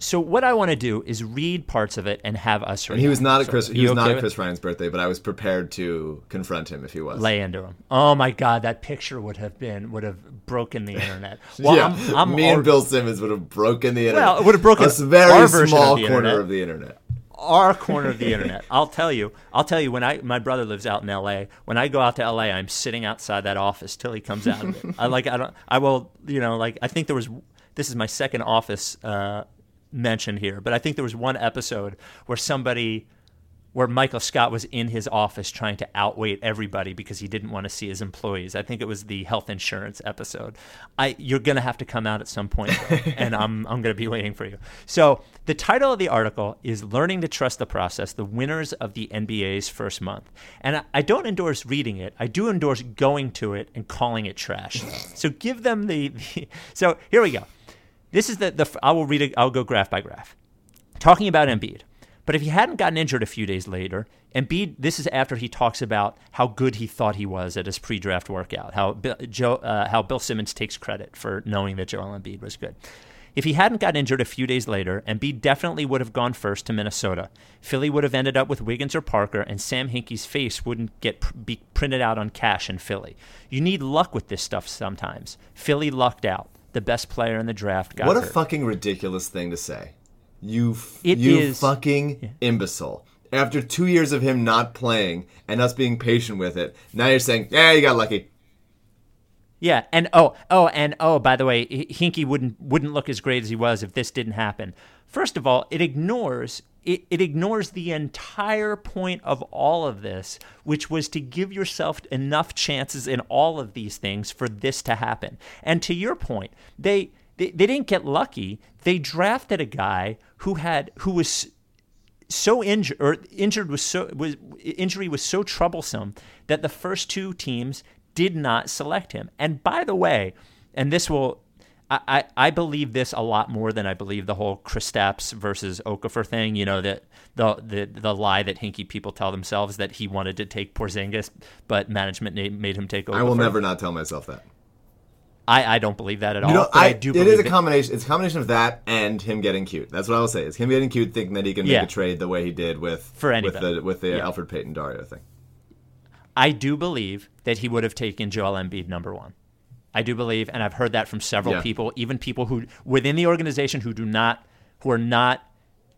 So what I want to do is read parts of it and have us. And he was not at Chris. are He was not okay at with- Chris Ryan's birthday, but I was prepared to confront him if he was. lay into him. Oh my god, that picture would have been would have broken the internet. [laughs] Well, yeah, I'm, I'm me and Bill Simmons would have broken the internet. Well, it would have broken a very of small the corner internet. of the internet. our [laughs] corner of the internet. I'll tell you. I'll tell you when I my brother lives out in L.A. When I go out to L.A., I'm sitting outside that office till he comes out of it. [laughs] I like I don't I will you know like I think there was this is my second office uh, mention here, but I think there was one episode where somebody where Michael Scott was in his office trying to outweight everybody because he didn't want to see his employees. I think it was the health insurance episode. I you're going to have to come out at some point though, [laughs] and I'm I'm going to be waiting for you. So, the title of the article is Learning to Trust the Process: The Winners of the NBA's First Month. And I, I don't endorse reading it. I do endorse going to it and calling it trash. [laughs] So, give them the, the So, here we go. This is the the I will read it I'll go graph by graph talking about Embiid. But if he hadn't gotten injured a few days later, Embiid, this is after he talks about how good he thought he was at his pre-draft workout, how Bill, Joe, uh, how Bill Simmons takes credit for knowing that Joel Embiid was good. If he hadn't got injured a few days later, Embiid definitely would have gone first to Minnesota. Philly would have ended up with Wiggins or Parker, and Sam Hinkie's face wouldn't get pr- be printed out on cash in Philly. You need luck with this stuff sometimes. Philly lucked out. The best player in the draft got What a hurt. fucking ridiculous thing to say. You, f- It you is- fucking imbecile. After two years of him not playing and us being patient with it, now you're saying, "Yeah, you got lucky." Yeah, and oh, oh, and oh, by the way, Hinkie wouldn't wouldn't look as great as he was if this didn't happen. First of all, it ignores it, it ignores the entire point of all of this, which was to give yourself enough chances in all of these things for this to happen. And to your point, they they, they didn't get lucky. They drafted a guy who had who was so injured or injured was so was injury was so troublesome that the first two teams did not select him. And by the way, and this will I, I, I believe this a lot more than I believe the whole Kristaps versus Okafor thing. You know that the, the the lie that Hinkie people tell themselves that he wanted to take Porzingis, but management made, him take Okafor. I will never not tell myself that. I, I don't believe that at all. You know, I, I, do. it is a combination. It's a combination of that and him getting cute. That's what I will say. Is him getting cute, thinking that he can make Yeah. a trade the way he did with For with the with the Yeah. Elfrid Payton Dario thing. I do believe that he would have taken Joel Embiid number one. I do believe, and I've heard that from several Yeah. people, even people who within the organization who do not, who are not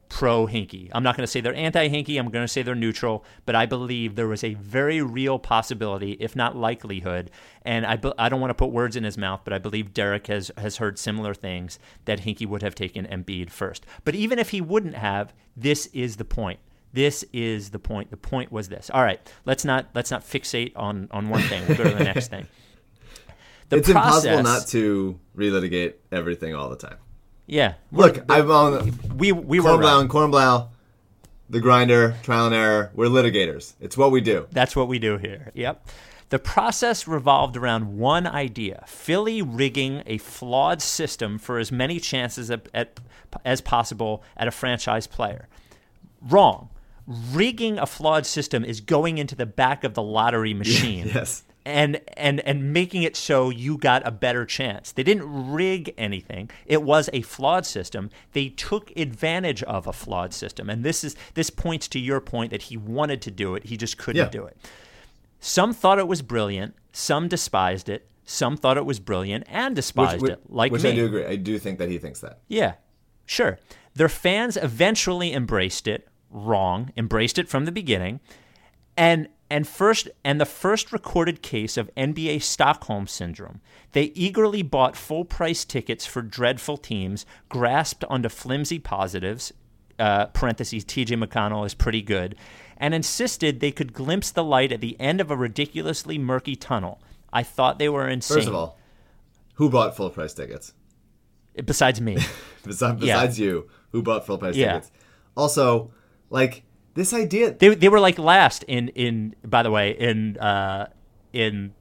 pro Hinkie. I'm not going to say they're anti Hinkie. I'm going to say they're neutral. But I believe there was a very real possibility, if not likelihood, and I, I don't want to put words in his mouth, but I believe Derek has has heard similar things that Hinkie would have taken Embiid first. But even if he wouldn't have, this is the point. This is the point. The point was this. All right, let's not let's not fixate on on one thing. We'll go to the next [laughs] thing. The it's impossible not to relitigate everything all the time. Yeah, Look, I'm on we we were and Kornblau, the grinder, trial and error. We're litigators. It's what we do. That's what we do here. Yep. The process revolved around one idea Philly rigging a flawed system for as many chances at, at, as possible at a franchise player. Wrong. Rigging a flawed system is going into the back of the lottery [laughs] machine. Yes. And, and and making it so you got a better chance. They didn't rig anything. It was a flawed system. They took advantage of a flawed system. And this is this points to your point that he wanted to do it. He just couldn't Yeah. do it. Some thought it was brilliant. Some despised it. Some thought it was brilliant and despised which, it, like which me. I do agree. I do think that he thinks that. Yeah, sure. Their fans eventually embraced it. Wrong. Embraced it from the beginning, and and first and the first recorded case of NBA Stockholm syndrome. They eagerly bought full price tickets for dreadful teams, grasped onto flimsy positives. Uh, parentheses. T.J. McConnell is pretty good, and insisted they could glimpse the light at the end of a ridiculously murky tunnel. I thought they were insane. First of all, who bought full price tickets? besides me. [laughs] Besides, Yeah. you, who bought full price Yeah. tickets? Also, like this idea. They they were like last in in by the way in uh in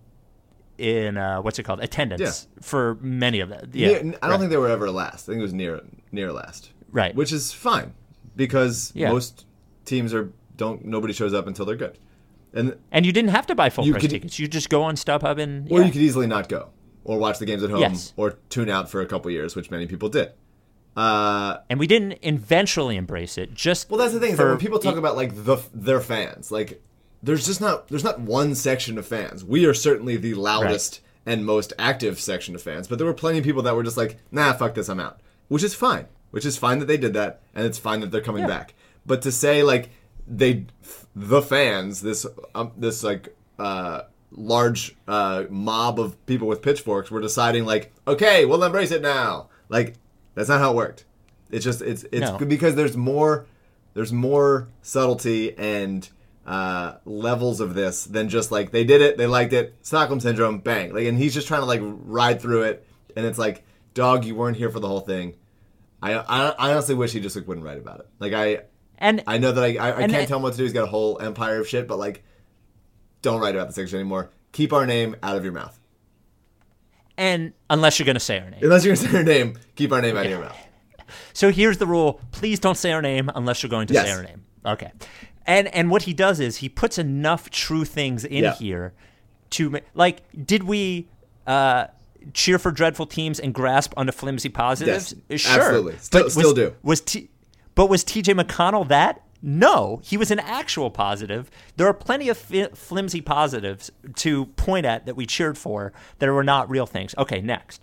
in uh what's it called attendance Yeah. for many of them. Yeah, near- I don't think they were ever last. I think it was near near last. Right. Which is fine because Yeah. most teams are don't nobody shows up until they're good, and and you didn't have to buy full price could- tickets. You just go on StubHub and or yeah. you could easily not go or watch the games at home Yes. or tune out for a couple years, which many people did. Uh, and we didn't eventually embrace it. Just well, that's the thing. Is that when people talk about like the their fans, like there's just not there's not one section of fans. We are certainly the loudest and most active section of fans, but there were plenty of people that were just like, nah, fuck this, I'm out, which is fine. Which is fine that they did that, and it's fine that they're coming Yeah. back. But to say like they the fans this um, this like uh large uh mob of people with pitchforks were deciding like okay we'll embrace it now like that's not how it worked it's just it's it's No. because there's more there's more subtlety and uh, levels of this than just like they did it, they liked it, Stockholm syndrome, bang. Like, and he's just trying to like ride through it, and it's like, dog, you weren't here for the whole thing. I I, I honestly wish he just like, wouldn't write about it. Like I and I know that I I, I can't it- tell him what to do. He's got a whole empire of shit, but like, don't write about the section anymore. Keep our name out of your mouth. And unless you're going to say our name. Unless you're gonna say our name, keep our name out of your mouth. So here's the rule: please don't say our name unless you're going to say Yes. our name. Okay. And and what he does is he puts enough true things in Yeah. here to like. Did we uh, cheer for dreadful teams and grasp onto flimsy positives? Yes, sure, absolutely. Still- But still do. Was T- but was T.J. McConnell that? No, he was an actual positive. There are plenty of flimsy positives to point at that we cheered for that were not real things. Okay, next.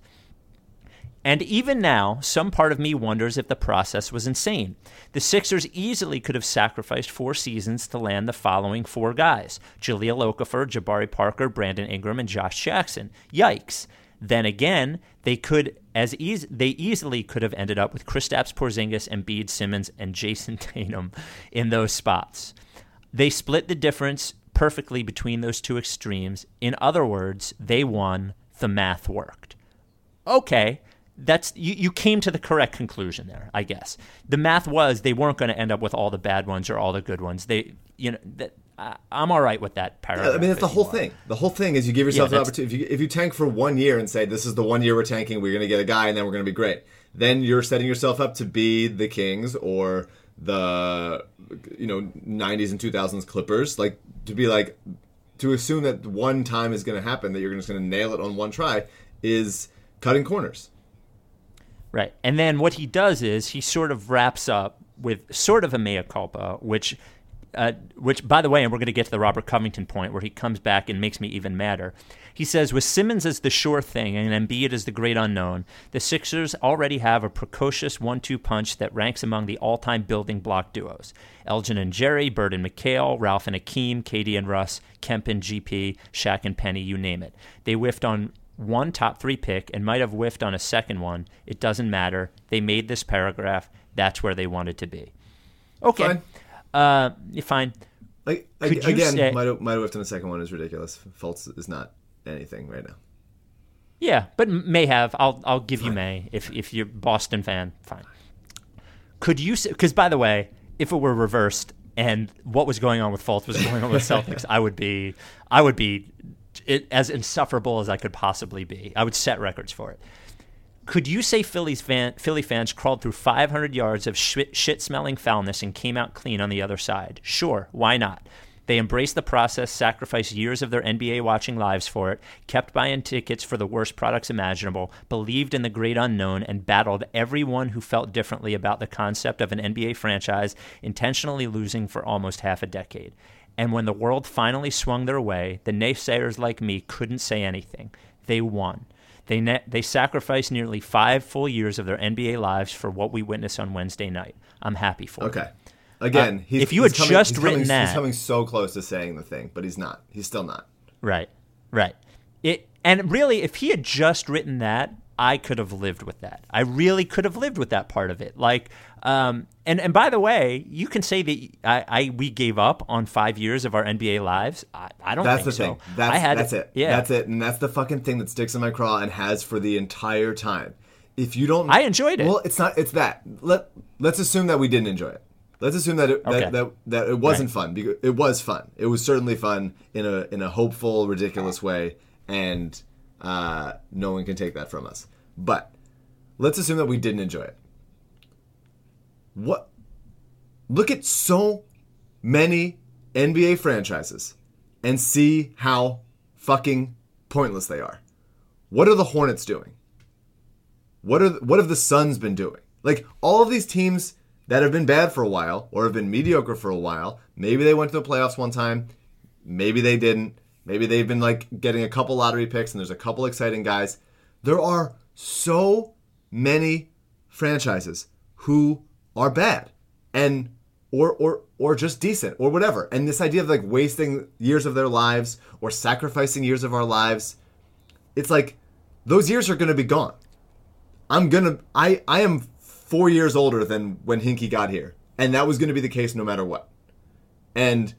And even now, some part of me wonders if the process was insane. The Sixers easily could have sacrificed four seasons to land the following four guys Jahlil Okafor, Jabari Parker, Brandon Ingram, and Josh Jackson. Yikes. Then again, they could as eas- they easily could have ended up with Kristaps Porzingis, and Embiid Simmons, and Jayson [laughs] Tatum in those spots. They split the difference perfectly between those two extremes. In other words, they won. The math worked okay, that's you, you came to the correct conclusion there, I guess. The math was they weren't going to end up with all the bad ones or all the good ones. They, you know, that, I, I'm all right with that paragraph. I mean, that's the whole want. thing. The whole thing is you give yourself Yeah, an opportunity. If you, if you tank for one year and say this is the one year we're tanking, we're going to get a guy, and then we're going to be great. Then you're setting yourself up to be the Kings or the you know 90s and 2000s Clippers. Like to be like to assume that one time is going to happen that you're just going to nail it on one try is cutting corners. Right. And then what he does is he sort of wraps up with sort of a mea culpa, which, uh, which by the way, and we're going to get to the Robert Covington point where he comes back and makes me even madder. He says, with Simmons as the sure thing and Embiid as the great unknown, the Sixers already have a precocious one-two punch that ranks among the all-time building block duos. Elgin and Jerry, Bird and McHale, Ralph and Akeem, KD and Russ, Kemp and GP, Shaq and Penny, you name it. They whiffed on one top three pick and might have whiffed on a second one. It doesn't matter. They made this paragraph. That's where they wanted to be. Okay. Fine. Uh, fine. Like Could again, say- might have whiffed on the second one is ridiculous. Fultz is not anything right now. Yeah, but may have. I'll I'll give you may if if you're Boston fan. Fine. Could you? Because by the way, if it were reversed and what was going on with Fultz was going on with [laughs] Celtics, I would be I would be it, as insufferable as I could possibly be. I would set records for it. Could you say Phillies fan, Philly fans crawled through 500 yards of shit smelling foulness and came out clean on the other side? Sure, why not? They embraced the process, sacrificed years of their NBA watching lives for it, kept buying tickets for the worst products imaginable, believed in the great unknown, and battled everyone who felt differently about the concept of an NBA franchise intentionally losing for almost half a decade. And when the world finally swung their way, the naysayers like me couldn't say anything. They won. They ne- they sacrificed nearly five full years of their NBA lives for what we witnessed on Wednesday night. I'm happy for it. Okay. Again, Uh, he's, if you had coming- just written coming, that- he's coming so close to saying the thing, but he's not. He's still not. Right, right. It and really, if he had just written that, I could have lived with that. I really could have lived with that part of it. Like, um, and and by the way, you can say that I, I we gave up on five years of our NBA lives. I, I don't. That's think the so. thing. That's, I had that's it. Yeah, That's it. And that's the fucking thing that sticks in my craw and has for the entire time. If you don't I enjoyed it. Well, it's not it's that. Let let's assume that we didn't enjoy it. Let's assume that it, Okay. that, that that it wasn't Right. fun because it was fun. It was certainly fun in a in a hopeful, ridiculous way, and uh, no one can take that from us. But let's assume that we didn't enjoy it. What? Look at so many NBA franchises and see how fucking pointless they are. What are the Hornets doing? What are what have the Suns been doing? Like all of these teams that have been bad for a while or have been mediocre for a while. Maybe they went to the playoffs one time. Maybe they didn't. Maybe they've been like getting a couple lottery picks and there's a couple exciting guys. There are so many franchises who are bad and or or or just decent or whatever. And this idea of like wasting years of their lives or sacrificing years of our lives, it's like those years are going to be gone. I'm gonna I I am four years older than when Hinkie got here, and that was going to be the case no matter what. And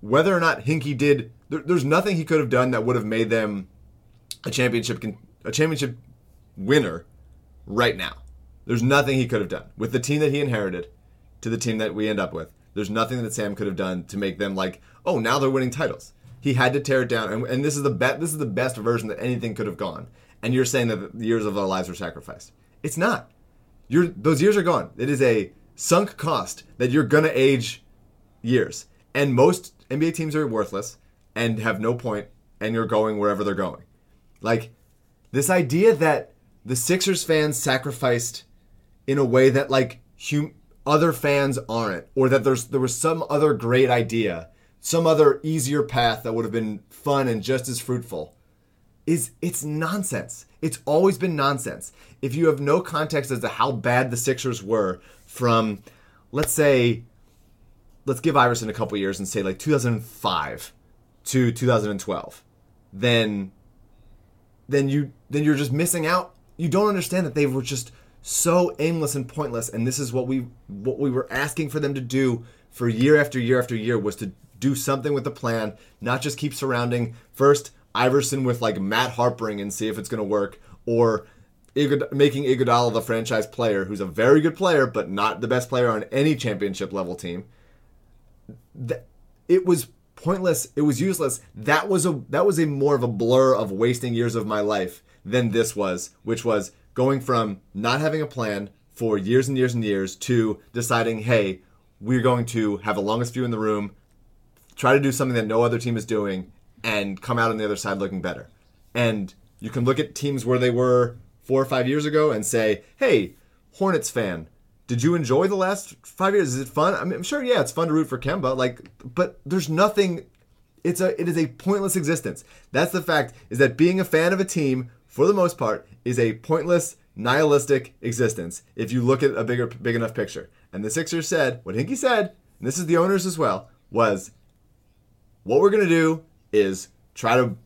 whether or not Hinkie did, there, there's nothing he could have done that would have made them a championship a championship winner right now. There's nothing he could have done with the team that he inherited to the team that we end up with. There's nothing that Sam could have done to make them like, oh, now they're winning titles. He had to tear it down, and, and this is the be- this is the best version that anything could have gone. And you're saying that the years of our lives were sacrificed. It's not. You're those years are gone. It is a sunk cost that you're gonna age years. And most NBA teams are worthless and have no point, and you're going wherever they're going. Like this idea that the Sixers fans sacrificed in a way that like hum- other fans aren't, or that there's there was some other great idea, some other easier path that would have been fun and just as fruitful, is it's nonsense. It's always been nonsense. If you have no context as to how bad the Sixers were from, let's say, let's give Iverson a couple years and say like 2005 to 2012, then then you then you're just missing out. You don't understand that they were just so aimless and pointless. And this is what we what we were asking for them to do for year after year after year was to do something with the plan, not just keep surrounding first Iverson with like Matt Harpring and see if it's going to work, or Igud- making Iguodala the franchise player, who's a very good player, but not the best player on any championship level team. Th- it was pointless. It was useless. That was a that was a more of a blur of wasting years of my life than this was, which was going from not having a plan for years and years and years to deciding, hey, we're going to have the longest view in the room, try to do something that no other team is doing, and come out on the other side looking better. And you can look at teams where they were four or five years ago and say, hey, Hornets fan, did you enjoy the last five years? Is it fun? I mean, I'm sure, yeah, it's fun to root for Kemba. Like, but there's nothing. It's a it is a pointless existence. That's the fact. Is that being a fan of a team for the most part is a pointless, nihilistic existence. If you look at a bigger, big enough picture. And the Sixers said what Hinkie said, and this is the owners as well, was what we're to do is try to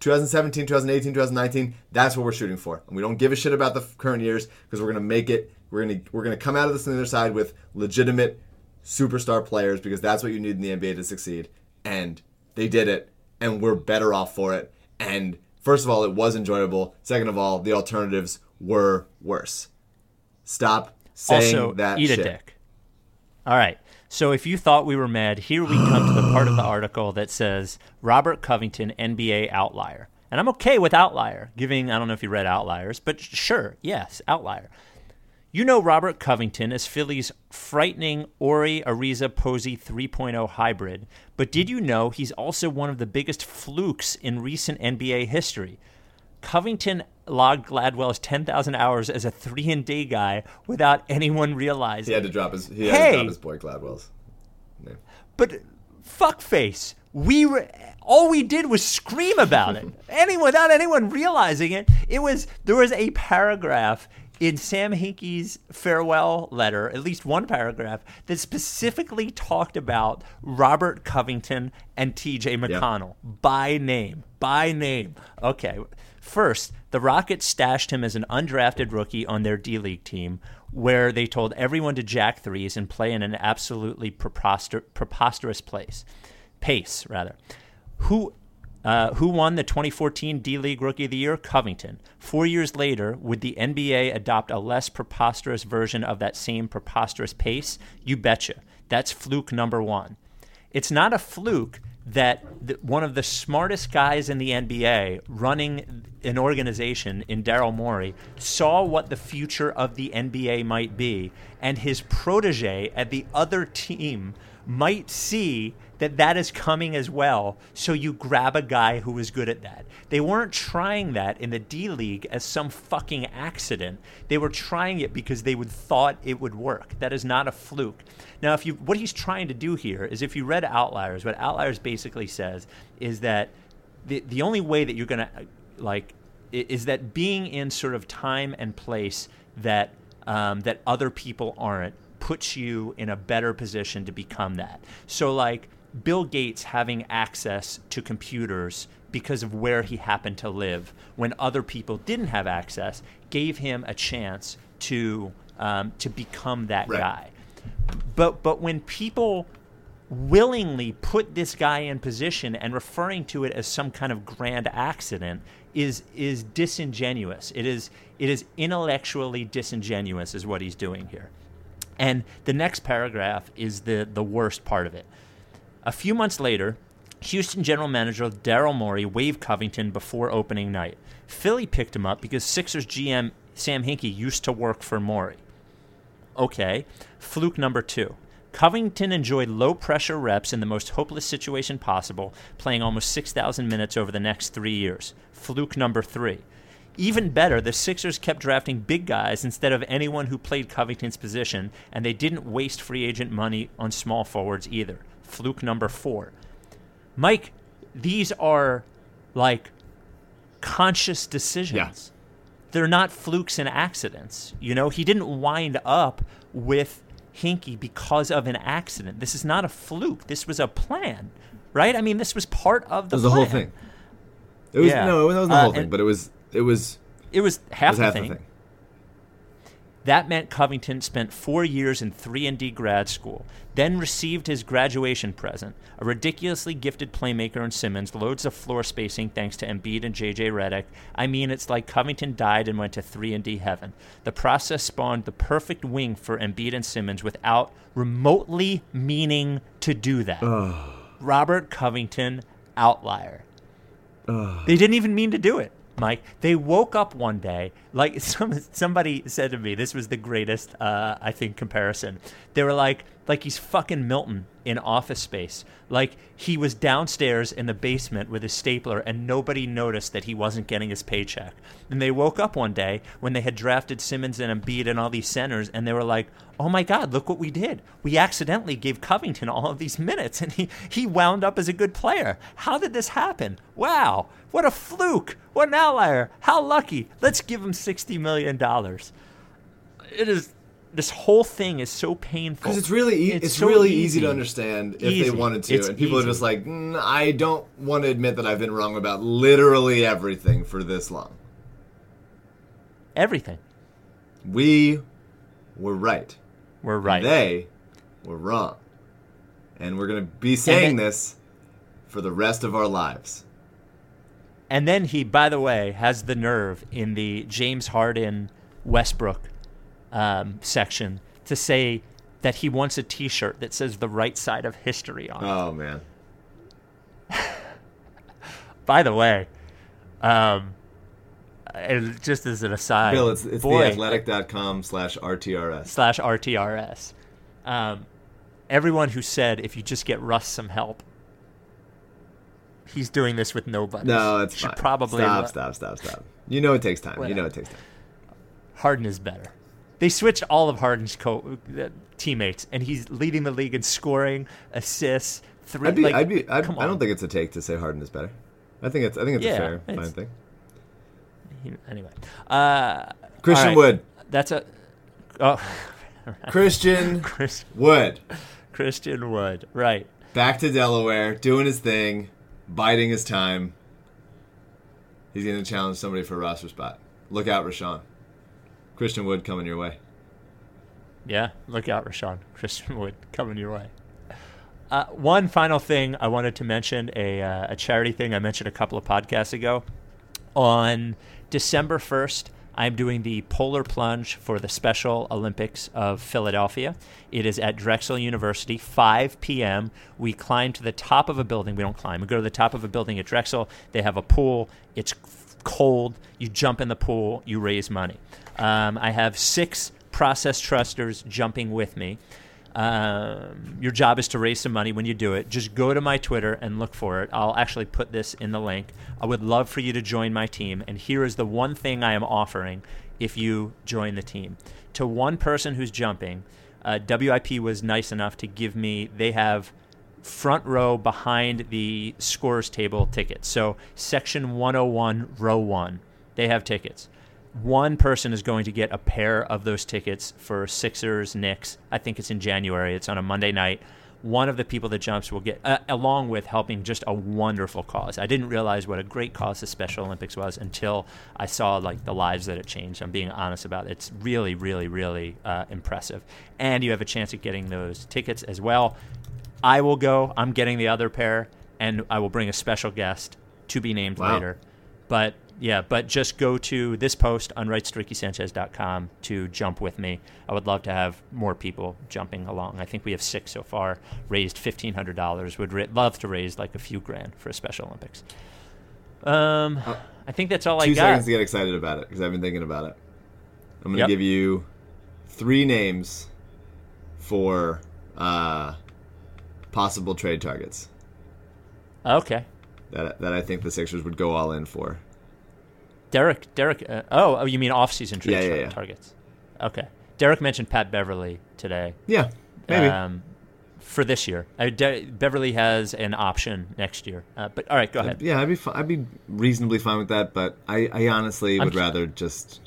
2017, 2018, 2019, that's what we're shooting for. And we don't give a shit about the current years because we're going to make it we're going to we're going to come out of this on the other side with legitimate superstar players because that's what you need in the NBA to succeed. And they did it and we're better off for it. And first of all, it was enjoyable. Second of all, the alternatives were worse. Stop saying also, that eat shit. a dick. All right. So if you thought we were mad, here we come to the part of the [gasps] article that says Robert Covington, NBA outlier. And I'm okay with outlier, giving, I don't know if you read Outliers, but sure, yes, outlier. You know Robert Covington as Philly's frightening Ori Ariza Posey 3.0 hybrid, but did you know he's also one of the biggest flukes in recent NBA history? Covington logged Gladwell's 10,000 hours as a three and D guy without anyone realizing. He had to drop his he had Hey! to drop his boy Gladwell's name. But fuckface, we were all we did was scream about it. [laughs] anyone without anyone realizing it. It was there was a paragraph in Sam Hinkie's farewell letter, at least one paragraph, that specifically talked about Robert Covington and TJ McConnell by name. By name. Okay. First, the Rockets stashed him as an undrafted rookie on their D League team, where they told everyone to jack threes and play in an absolutely preposter- preposterous place. Pace, rather. Who uh, who won the 2014 D League Rookie of the Year? Covington. Four years later, would the NBA adopt a less preposterous version of that same preposterous pace? You betcha. That's fluke number one. It's not a fluke that the, one of the smartest guys in the NBA running an organization in Daryl Morey saw what the future of the NBA might be, and his protege at the other team might see that that is coming as well. So you grab a guy who is good at that. They weren't trying that in the D League as some fucking accident. They were trying it because they would thought it would work. That is not a fluke. Now, if you what he's trying to do here is if you read Outliers, what Outliers basically says is that the the only way that you're gonna like is that being in sort of time and place that um, that other people aren't puts you in a better position to become that. So like Bill Gates having access to computers because of where he happened to live when other people didn't have access gave him a chance to um, to become that Right. guy. But but when people willingly put this guy in position and referring to it as some kind of grand accident is is disingenuous. It is it is intellectually disingenuous is what he's doing here. And the next paragraph is the the worst part of it. A few months later, Houston general manager Daryl Morey waived Covington before opening night. Philly picked him up because Sixers GM Sam Hinkie used to work for Morey. Okay. Fluke number two. Covington enjoyed low pressure reps in the most hopeless situation possible, playing almost 6,000 minutes over the next three years. Fluke number three. Even better, the Sixers kept drafting big guys instead of anyone who played Covington's position, and they didn't waste free agent money on small forwards either. Fluke number four. Mike, these are like conscious decisions Yeah. they're not flukes and accidents. You know, he didn't wind up with Hinkie because of an accident. This is not a fluke. This was a plan, right? I mean, this was part of It the was the whole thing. It was Yeah. no, it wasn't the Uh, whole thing, but it was it was It was it half, was the, half thing. the thing. That meant Covington spent four years in 3 D grad school, then received his graduation present, a ridiculously gifted playmaker in Simmons, loads of floor spacing thanks to Embiid and JJ Redick. I mean, it's like Covington died and went to 3 and D heaven. The process spawned the perfect wing for Embiid and Simmons without remotely meaning to do that. Robert Covington, outlier. They didn't even mean to do it, Mike. They woke up one day, like [laughs] some, somebody said to me, this was the greatest, uh, I think, comparison. They were like, like he's fucking Milton in Office Space. Like he was downstairs in the basement with his stapler, and nobody noticed that he wasn't getting his paycheck. And they woke up one day when they had drafted Simmons and Embiid and all these centers, and they were like, "Oh my God, look what we did! We accidentally gave Covington all of these minutes, and he he wound up as a good player. How did this happen? Wow, what a fluke! What an outlier! How lucky! Let's give him sixty million dollars." It is. This whole thing is so painful. Because it's really, e- it's, so really easy. to understand if Easy. they wanted to, It's and people easy. are just like, mm, I don't want to admit that I've been wrong about literally everything for this long. Everything. We were right. We're right. They were wrong, and we're gonna be saying then- this for the rest of our lives. And then he, by the way, has the nerve in the James Harden Westbrook um, section to say that he wants a T-shirt that says "the right side of history" on it. Oh man, [laughs] By the way, um, and just as an aside, Bill, it's it's boy, theathletic.com slash rtrs. slash RTRS. Um, everyone who said if you just get Russ some help, he's doing this with nobody. No, it's should fine. probably stop, stop, stop, stop. You know it takes time. You know it takes time. Harden is better. They switched all of Harden's co- uh, teammates, and he's leading the league in scoring, assists, three. I'd be, like, I'd be, I'd, I don't think it's a take to say Harden is better. I think it's, I think it's Yeah, a fair, it's- fine thing. He- anyway, uh, Christian right. Wood, That's a. Oh, [laughs] Christian Chris, Wood, Christian Wood, right? back to Delaware, doing his thing, biding his time. He's going to challenge somebody for a roster spot. Look out, Richaun. Christian Wood coming your way. Yeah, look out, Richaun. [laughs] Christian Wood coming your way. Uh, one final thing I wanted to mention a, uh, a charity thing I mentioned a couple of podcasts ago. On December 1st, I'm doing the Polar Plunge for the Special Olympics of Philadelphia. It is at Drexel University, 5 p.m. We climb to the top of a building. We don't climb. We go to the top of a building at Drexel. They have a pool. It's cold. You jump in the pool. You raise money. Um, I have six process trusters jumping with me. Um, your job is to raise some money when you do it. Just go to my Twitter and look for it. I'll actually put this in the link. I would love for you to join my team. And here is the one thing I am offering if you join the team. To one person who's jumping, uh, WIP was nice enough to give me, they have front row behind the scores table tickets. So section 101, row 1, they have tickets. One person is going to get a pair of those tickets for Sixers Knicks. I think it's in January. It's on a Monday night. One of the people that jumps will get, uh, along with helping just a wonderful cause. I didn't realize what a great cause the Special Olympics was until I saw like the lives that it changed. I'm being honest about it. It's really, really, really uh, impressive. And you have a chance at getting those tickets as well. I will go. I'm getting the other pair, and I will bring a special guest to be named Wow. later. But yeah, but just go to this post on rightstorickysanchez.com to jump with me. I would love to have more people jumping along. I think we have six so far. Raised fifteen hundred dollars. Would ra- love to raise like a few grand for a Special Olympics. Um, I think that's all I Two got. seconds to get excited about it because I've been thinking about it. I'm going to Yep. give you three names for uh, possible trade targets Okay, that that I think the Sixers would go all in for. Derek. Derek. Uh, oh, oh, you mean off-season trade Yeah, yeah, yeah. targets? Okay. Derek mentioned Pat Beverley today. Yeah, maybe. Um, for this year, uh, De- Beverley has an option next year. Uh, but all right, go ahead. yeah, I'd be fi- I'd be reasonably fine with that, but I, I honestly I'm would cu- rather just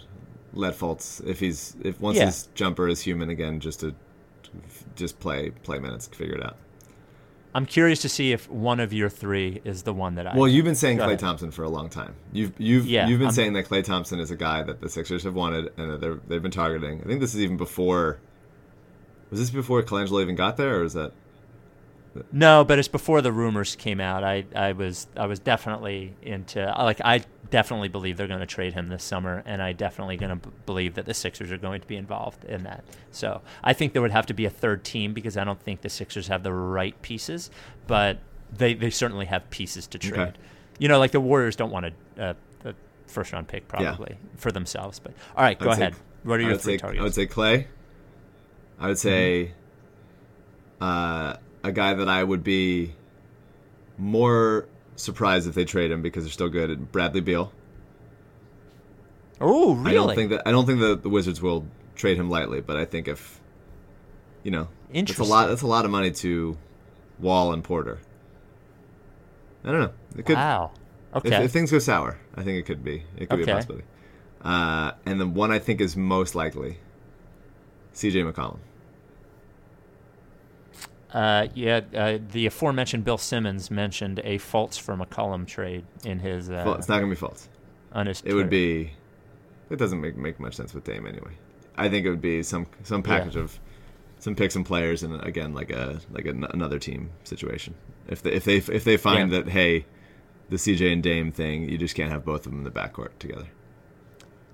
let Fultz if he's if once his jumper is human again, just to just play play minutes, figure it out. I'm curious to see if one of your three is the one that I. Well, you've been saying Klay ahead. Thompson for a long time. You've you've Yeah, you've been I'm- saying that Klay Thompson is a guy that the Sixers have wanted and that they're, they've been targeting. I think this is even before. Was this before Colangelo even got there, or is that? No, but it's before the rumors came out. I, I was I was definitely into like I definitely believe they're going to trade him this summer, and I definitely going to b- believe that the Sixers are going to be involved in that. So I think there would have to be a third team because I don't think the Sixers have the right pieces, but they they certainly have pieces to trade. Okay. You know, like the Warriors don't want a, a, a first round pick Yeah. probably for themselves. But all right, go say- ahead. What are your three say, targets? I would say Klay. I would say Mm-hmm. uh, a guy that I would be more surprised if they trade him because they're still good. Bradley Beal. oh, really? I don't think that I don't think that the Wizards will trade him lightly, but I think if you know, that's a lot. That's a lot of money to Wall and Porter. I don't know. It could. wow. If, Okay. if things go sour, I think it could be. It could be a possibility. Uh, and the one I think is most likely, C.J. McCollum. Uh, yeah, uh, the aforementioned Bill Simmons mentioned a Fultz for McCollum trade in his uh, Well, it's not gonna be false. on his. It would be. It doesn't make make much sense with Dame anyway. I think it would be some some Yeah. package of some picks and players, and again like a like an, another team situation. If they if they if they find Yeah. that hey, the CJ and Dame thing, you just can't have both of them in the backcourt together.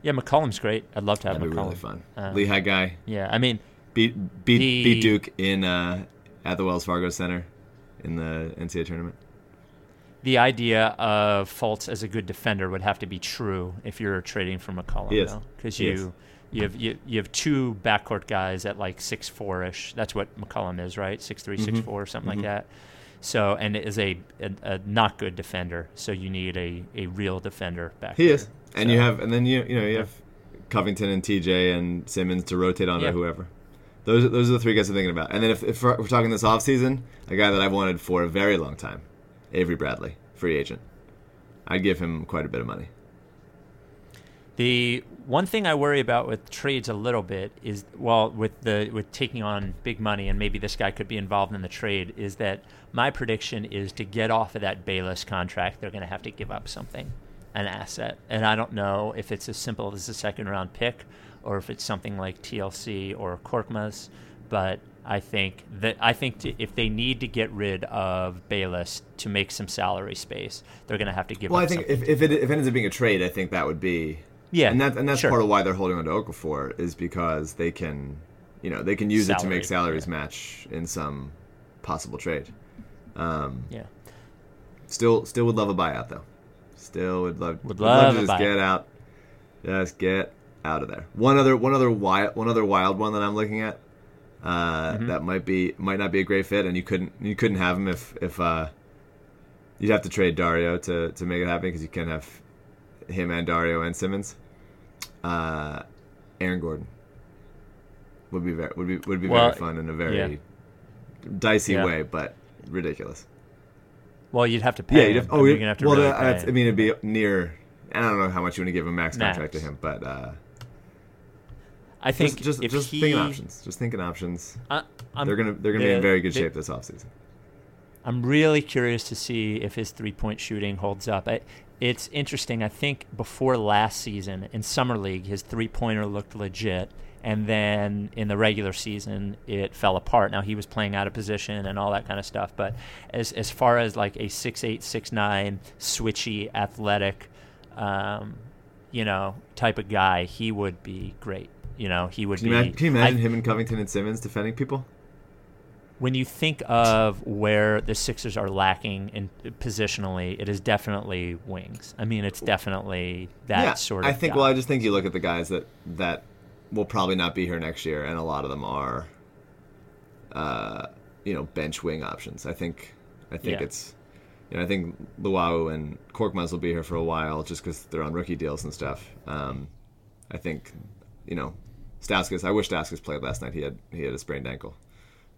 Yeah, McCollum's great. I'd love to have That'd be McCollum. really fun. Uh, Lehigh guy Yeah, I mean, beat beat The- beat Duke in uh, at the Wells Fargo Center in the NCAA tournament. the idea of Fultz as a good defender would have to be true if you're trading for McCollum, He is. because He is. you. You have you, you have two backcourt guys at like six four ish. That's what McCollum is, right? Six three, six Mm-hmm. four, something like that. So and is a, a a not good defender. So you need a, a real defender back. He there. is, and you have, and then you you know you have Covington and TJ and Simmons to rotate onto Yeah. whoever. Those those are the three guys I'm thinking about. And then if, if we're we're talking this offseason, a guy that I've wanted for a very long time, Avery Bradley, free agent. I'd give him quite a bit of money. The one thing I worry about with trades a little bit is well with the with taking on big money and maybe this guy could be involved in the trade is that my prediction is to get off of that Bayless contract they're going to have to give up something an asset and I don't know if it's as simple as a second round pick or if it's something like TLC or Korkmaz but I think that I think to, if they need to get rid of Bayless to make some salary space they're going to have to give Well, up I think if, if it if it ends up being a trade, I think that would be Yeah, and that and that's sure. part of why they're holding on to Okafor is because they can, you know, they can use it to make salaries yeah. match in some possible trade. Um, yeah Still, still would love a buyout though. Still would love Would love love to just buyout. get out. Just get out of there. One other, one other wild, one other wild one that I'm looking at. Uh, Mm-hmm. That might be might not be a great fit, and you couldn't you couldn't have him if if uh, you'd have to trade Dario to to make it happen because you can't have him and Dario and Simmons. Uh, Aaron Gordon would be very would be would be Well, very fun in a very yeah. dicey Yeah. way, but ridiculous. Well, you'd have to pay. Yeah, you'd him. have, I oh, mean, yeah. you're gonna have to well, really I mean, it'd be near. I don't know how much you want to give a max contract to him, but uh, I think just just, just he, thinking options. Just thinking options. I, they're gonna they're gonna be in very good the- shape this offseason. I'm really curious to see if his three point shooting holds up. I, it's interesting. I think before last season in summer league, his three pointer looked legit, and then in the regular season, it fell apart. Now he was playing out of position and all that kind of stuff. But as as far as like a six eight six nine switchy athletic, um, you know, type of guy, he would be great. You know, he would Can you, imagine, can you imagine I- him and Covington and Simmons defending people? when you think of where the Sixers are lacking in positionally, it is definitely wings. I mean, it's definitely that yeah, sort of. I think. guy. Well, I just think you look at the guys that that will probably not be here next year, and a lot of them are, uh, you know, bench wing options. I think. I think Yeah. it's. You know, I think Luwawu and Korkmaz will be here for a while just because they're on rookie deals and stuff. Um, I think, you know, Stauskas. I wish Stauskas played last night. He had he had a sprained ankle,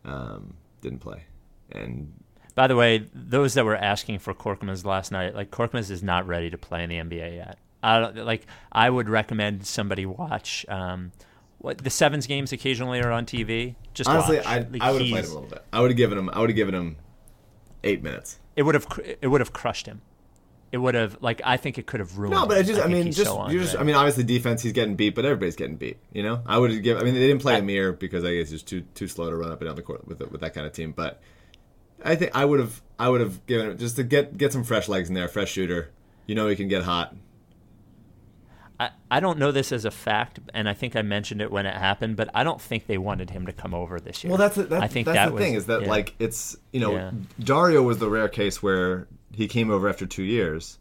um, didn't play, and By the way, those that were asking for Korkmaz last night, like Korkmaz is not ready to play in the NBA yet. I don't, like. I would recommend somebody watch. Um, what the sevens games occasionally are on TV. Just honestly, watch. I Like, I would have played him a little bit. I would have given him. I would have given him eight minutes. It would have it would have crushed him. It would have like I think it could have ruined. No, but him. I just, I, think mean, just, so you just, I mean, obviously defense, he's getting beat, but everybody's getting beat. You know, I would give. I mean, they didn't play I- Amir because I guess he's too too slow to run up and down the court with with that kind of team. But I think I would have, I would have given it just to get get some fresh legs in there, fresh shooter. You know, he can get hot. I, I don't know this as a fact, and I think I mentioned it when it happened, but I don't think they wanted him to come over this year. Well, that's that's, I think that's that the was, thing is that yeah. like it's you know Yeah. Dario was the rare case where he came over after two years,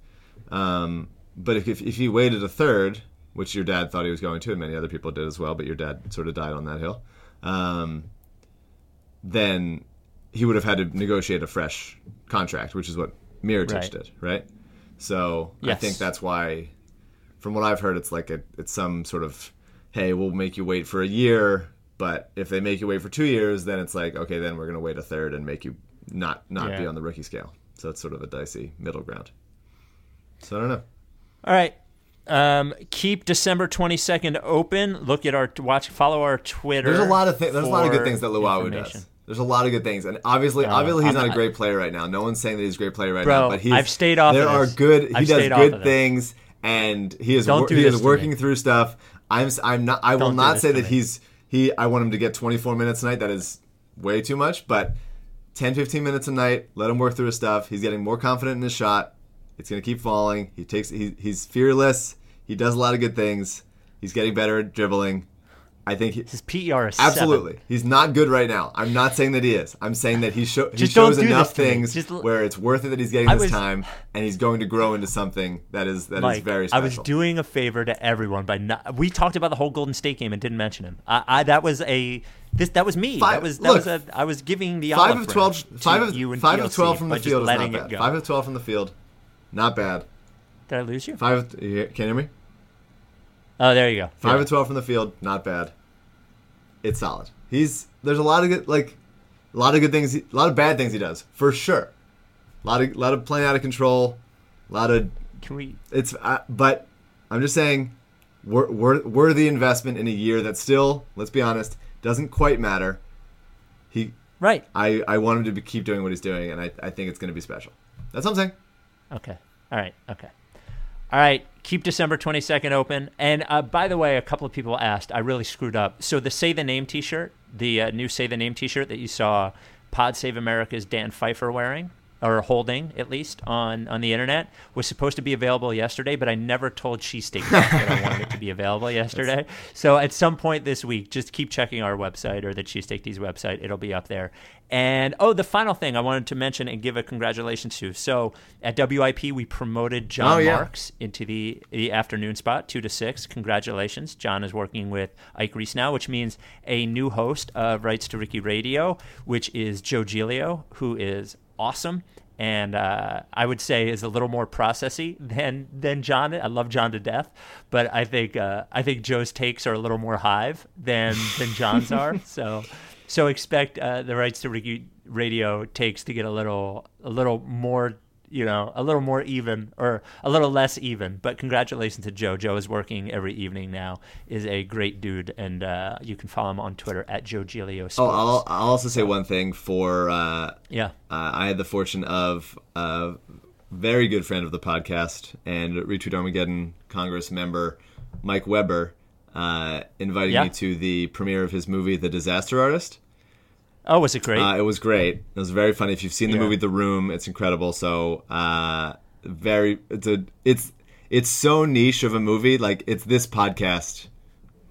um, but if, if if he waited a third, which your dad thought he was going to, and many other people did as well, but your dad sort of died on that hill, um, then he would have had to negotiate a fresh contract, which is what Mirotic Right. did, right? So I think that's why, from what I've heard, it's like a, it's some sort of, hey, we'll make you wait for a year, but if they make you wait for two years, then it's like, okay, then we're gonna wait a third and make you not not be on the rookie scale. So it's sort of a dicey middle ground. So I don't know. All right. Um, keep December twenty second open. Look at our watch. Follow our Twitter. There's a lot of things. There's a lot of good things that Luwawu does. There's a lot of good things, and obviously, obviously, he's I'm not a great player right now. No one's saying that he's a great player right Bro, now, but he's. I've stayed off There of are good. He I've does good of things, and he is. Don't wor- do he is working through stuff. I'm. I'm not. I will Don't do not say that me. he's. He. I want him to get 24 minutes tonight. That is way too much. But 10, 15 minutes a night. Let him work through his stuff. He's getting more confident in his shot. It's gonna keep falling. He takes. He, he's fearless. He does a lot of good things. He's getting better at dribbling. I think he, His PER is seven. Absolutely. He's not good right now. I'm not saying that he is. I'm saying that he, show, he shows enough this to me. things Just where it's worth it that he's getting I this was- time and he's going to grow into something that is that is Mike, very Special. I was doing a favor to everyone by not. We talked about the whole Golden State game and didn't mention him. I, I that was a this that was me. Five- that was that look, was a. I was giving the five of 12 five of, you and five of 12 from the field is not bad. Five of 12 from the field. Not bad. Did I lose you? Five of, can you hear me? Oh, there you go. Five Yeah. of 12 from the field. Not bad. It's solid. He's there's a lot of good like a lot of good things, a lot of bad things he does for sure. A lot of lot of playing out of control. A lot of Can we? it's uh, but I'm just saying wor- worthy investment in a year that still, let's be honest, doesn't quite matter. He, Right. I, I want him to be, keep doing what he's doing, and I, I think it's going to be special. That's what I'm saying. Okay. All right. Okay. All right. Keep December 22nd open. And uh, by the way, a couple of people asked, I really screwed up. So the Say the Name t shirt, the uh, new Say the Name t shirt that you saw Pod Save America's Dan Pfeiffer wearing, or holding at least, on, on the internet, was supposed to be available yesterday, but I never told Cheesesteak that I wanted it to be [laughs] available yesterday. So at some point this week, just keep checking our website or the Cheesesteak Tees website. It'll be up there. And oh, the final thing I wanted to mention and give a congratulations to. So at WIP, we promoted oh, John Oh, yeah. Marks into the the afternoon spot, two to six. Congratulations, John is working with Ike Reese now, which means a new host of Rights to Ricky Radio, which is Joe Giglio, who is awesome. And uh, I would say is a little more processy than than John. I love John to death, but I think uh, I think Joe's takes are a little more hive than than John's are. [laughs] So so expect uh, the rights to radio takes to get a little a little more you know a little more even or a little less even but congratulations to joe joe is working every evening now is a great dude and uh, you can follow him on twitter at joe Giglio Oh, I'll, I'll also say one thing for, uh, yeah uh, I had the fortune of a very good friend of the podcast and Retweet Armageddon Congress member Mike Weber uh, inviting Yeah. me to the premiere of his movie The Disaster Artist. Oh was it great Uh, it was great. It was very funny. If you've seen the Yeah. movie The Room, it's incredible. So uh, very, it's a, it's it's so niche of a movie. Like it's this podcast.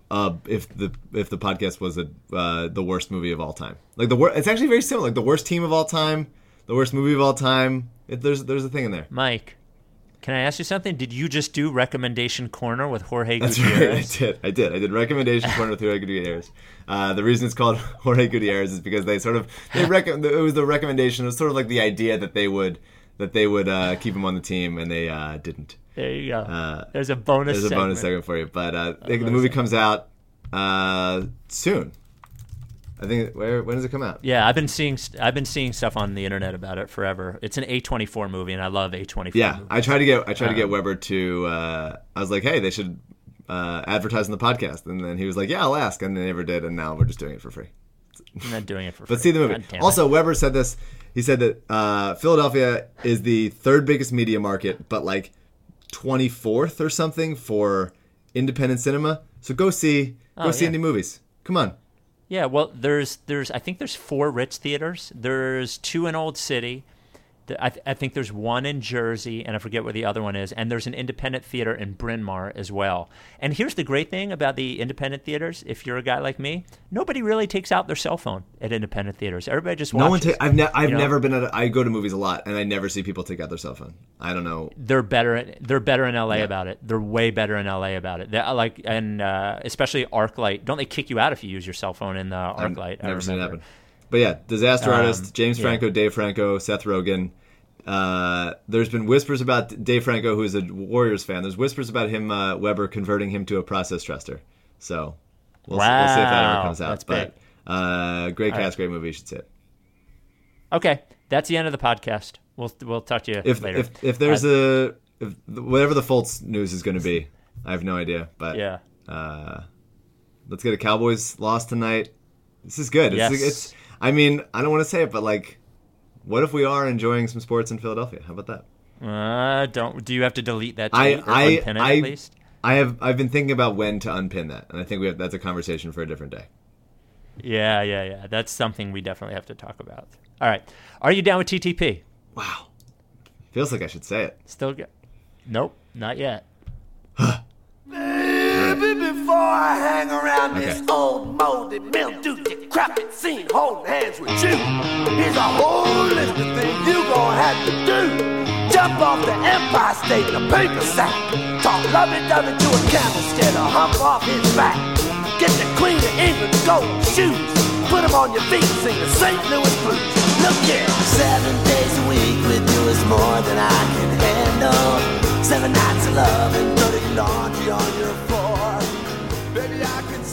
Uh, if the if the podcast was a uh, the worst movie of all time, like the wor- it's actually very similar. Like the worst team of all time, the worst movie of all time. It, there's there's a thing in there. mike can i ask you something did you just do recommendation corner with jorge That's right. I did. I did. I did recommendation corner with Jorge Gutierrez. Uh, the reason it's called [laughs] Jorge Gutierrez is because they sort of they [laughs] rec- it was the recommendation. It was sort of like the idea that they would that they would uh, keep him on the team, and they uh, didn't. there you go Uh, there's a bonus There's a bonus segment. segment for you, but uh, the, the movie comes out uh, soon. I think where when does it come out? Yeah, I've been seeing I've been seeing stuff on the internet about it forever. It's an A24 movie, and I love A24. Yeah, movies. I tried to get I tried to Um, get Weber to. Uh, I was like, hey, they should uh, advertise in the podcast, and then he was like, yeah, I'll ask, and they never did, and now we're just doing it for free. I'm not doing it for. [laughs] But free. see the movie. Also, Weber said this. He said that uh, Philadelphia is the third biggest media market, but like 24th or something for independent cinema. So go see go Oh, see yeah. indie movies. Come on. Yeah, well, there's there's I think there's four Ritz theaters. There's two in Old City. I, th- I think there's one in Jersey, and I forget where the other one is. And there's an independent theater in Bryn Mawr as well. And here's the great thing about the independent theaters: if you're a guy like me, nobody really takes out their cell phone at independent theaters. Everybody just watches. No one. Ta- I've ne- I've You know? never been at. A- I go to movies a lot, and I never see people take out their cell phone. I don't know. they're better. They're better in LA Yeah. about it. They're way better in LA about it. They, like and uh, especially ArcLight. Don't they kick you out if you use your cell phone in the I've ArcLight? Never seen it happen. But yeah, disaster Um, artist James yeah. Franco, Dave Franco, Seth Rogen. Uh, there's been whispers about Dave Franco, who is a Warriors fan. There's whispers about him, uh, Weber, converting him to a process truster. So we'll, s- we'll see if that ever comes out. that's but uh, great All cast, right. great movie. You should see it. Okay, that's the end of the podcast. We'll we'll talk to you If later. if if there's a if, whatever the Fultz news is going to be, I have no idea. But yeah. uh, let's get a Cowboys loss tonight. This is good. It's, Yes. it's I mean, I don't want to say it, but like, what if we are enjoying some sports in Philadelphia? How about that? Uh, don't do you have to delete that I tweet or I unpin it I, at least? I have I've been thinking about when to unpin that, and I think we have that's a conversation for a different day. Yeah, yeah, yeah. That's something we definitely have to talk about. All right. Are you down with TTP? Wow, feels like I should say it. Still good? Nope, not yet. Baby, before I hang around this old moldy, mildew, crappy scene holding hands with you. Here's a whole list of things you gonna have to do. Jump off the Empire State in a paper sack. Talk lovey-dovey to a camel scare the hump off his back. Get the Queen of England gold shoes. Put them on your feet and sing the St. Louis blues. Look here. Seven days a week with you is more than I can handle. Seven nights of love and dirty laundry on your floor. Baby, I can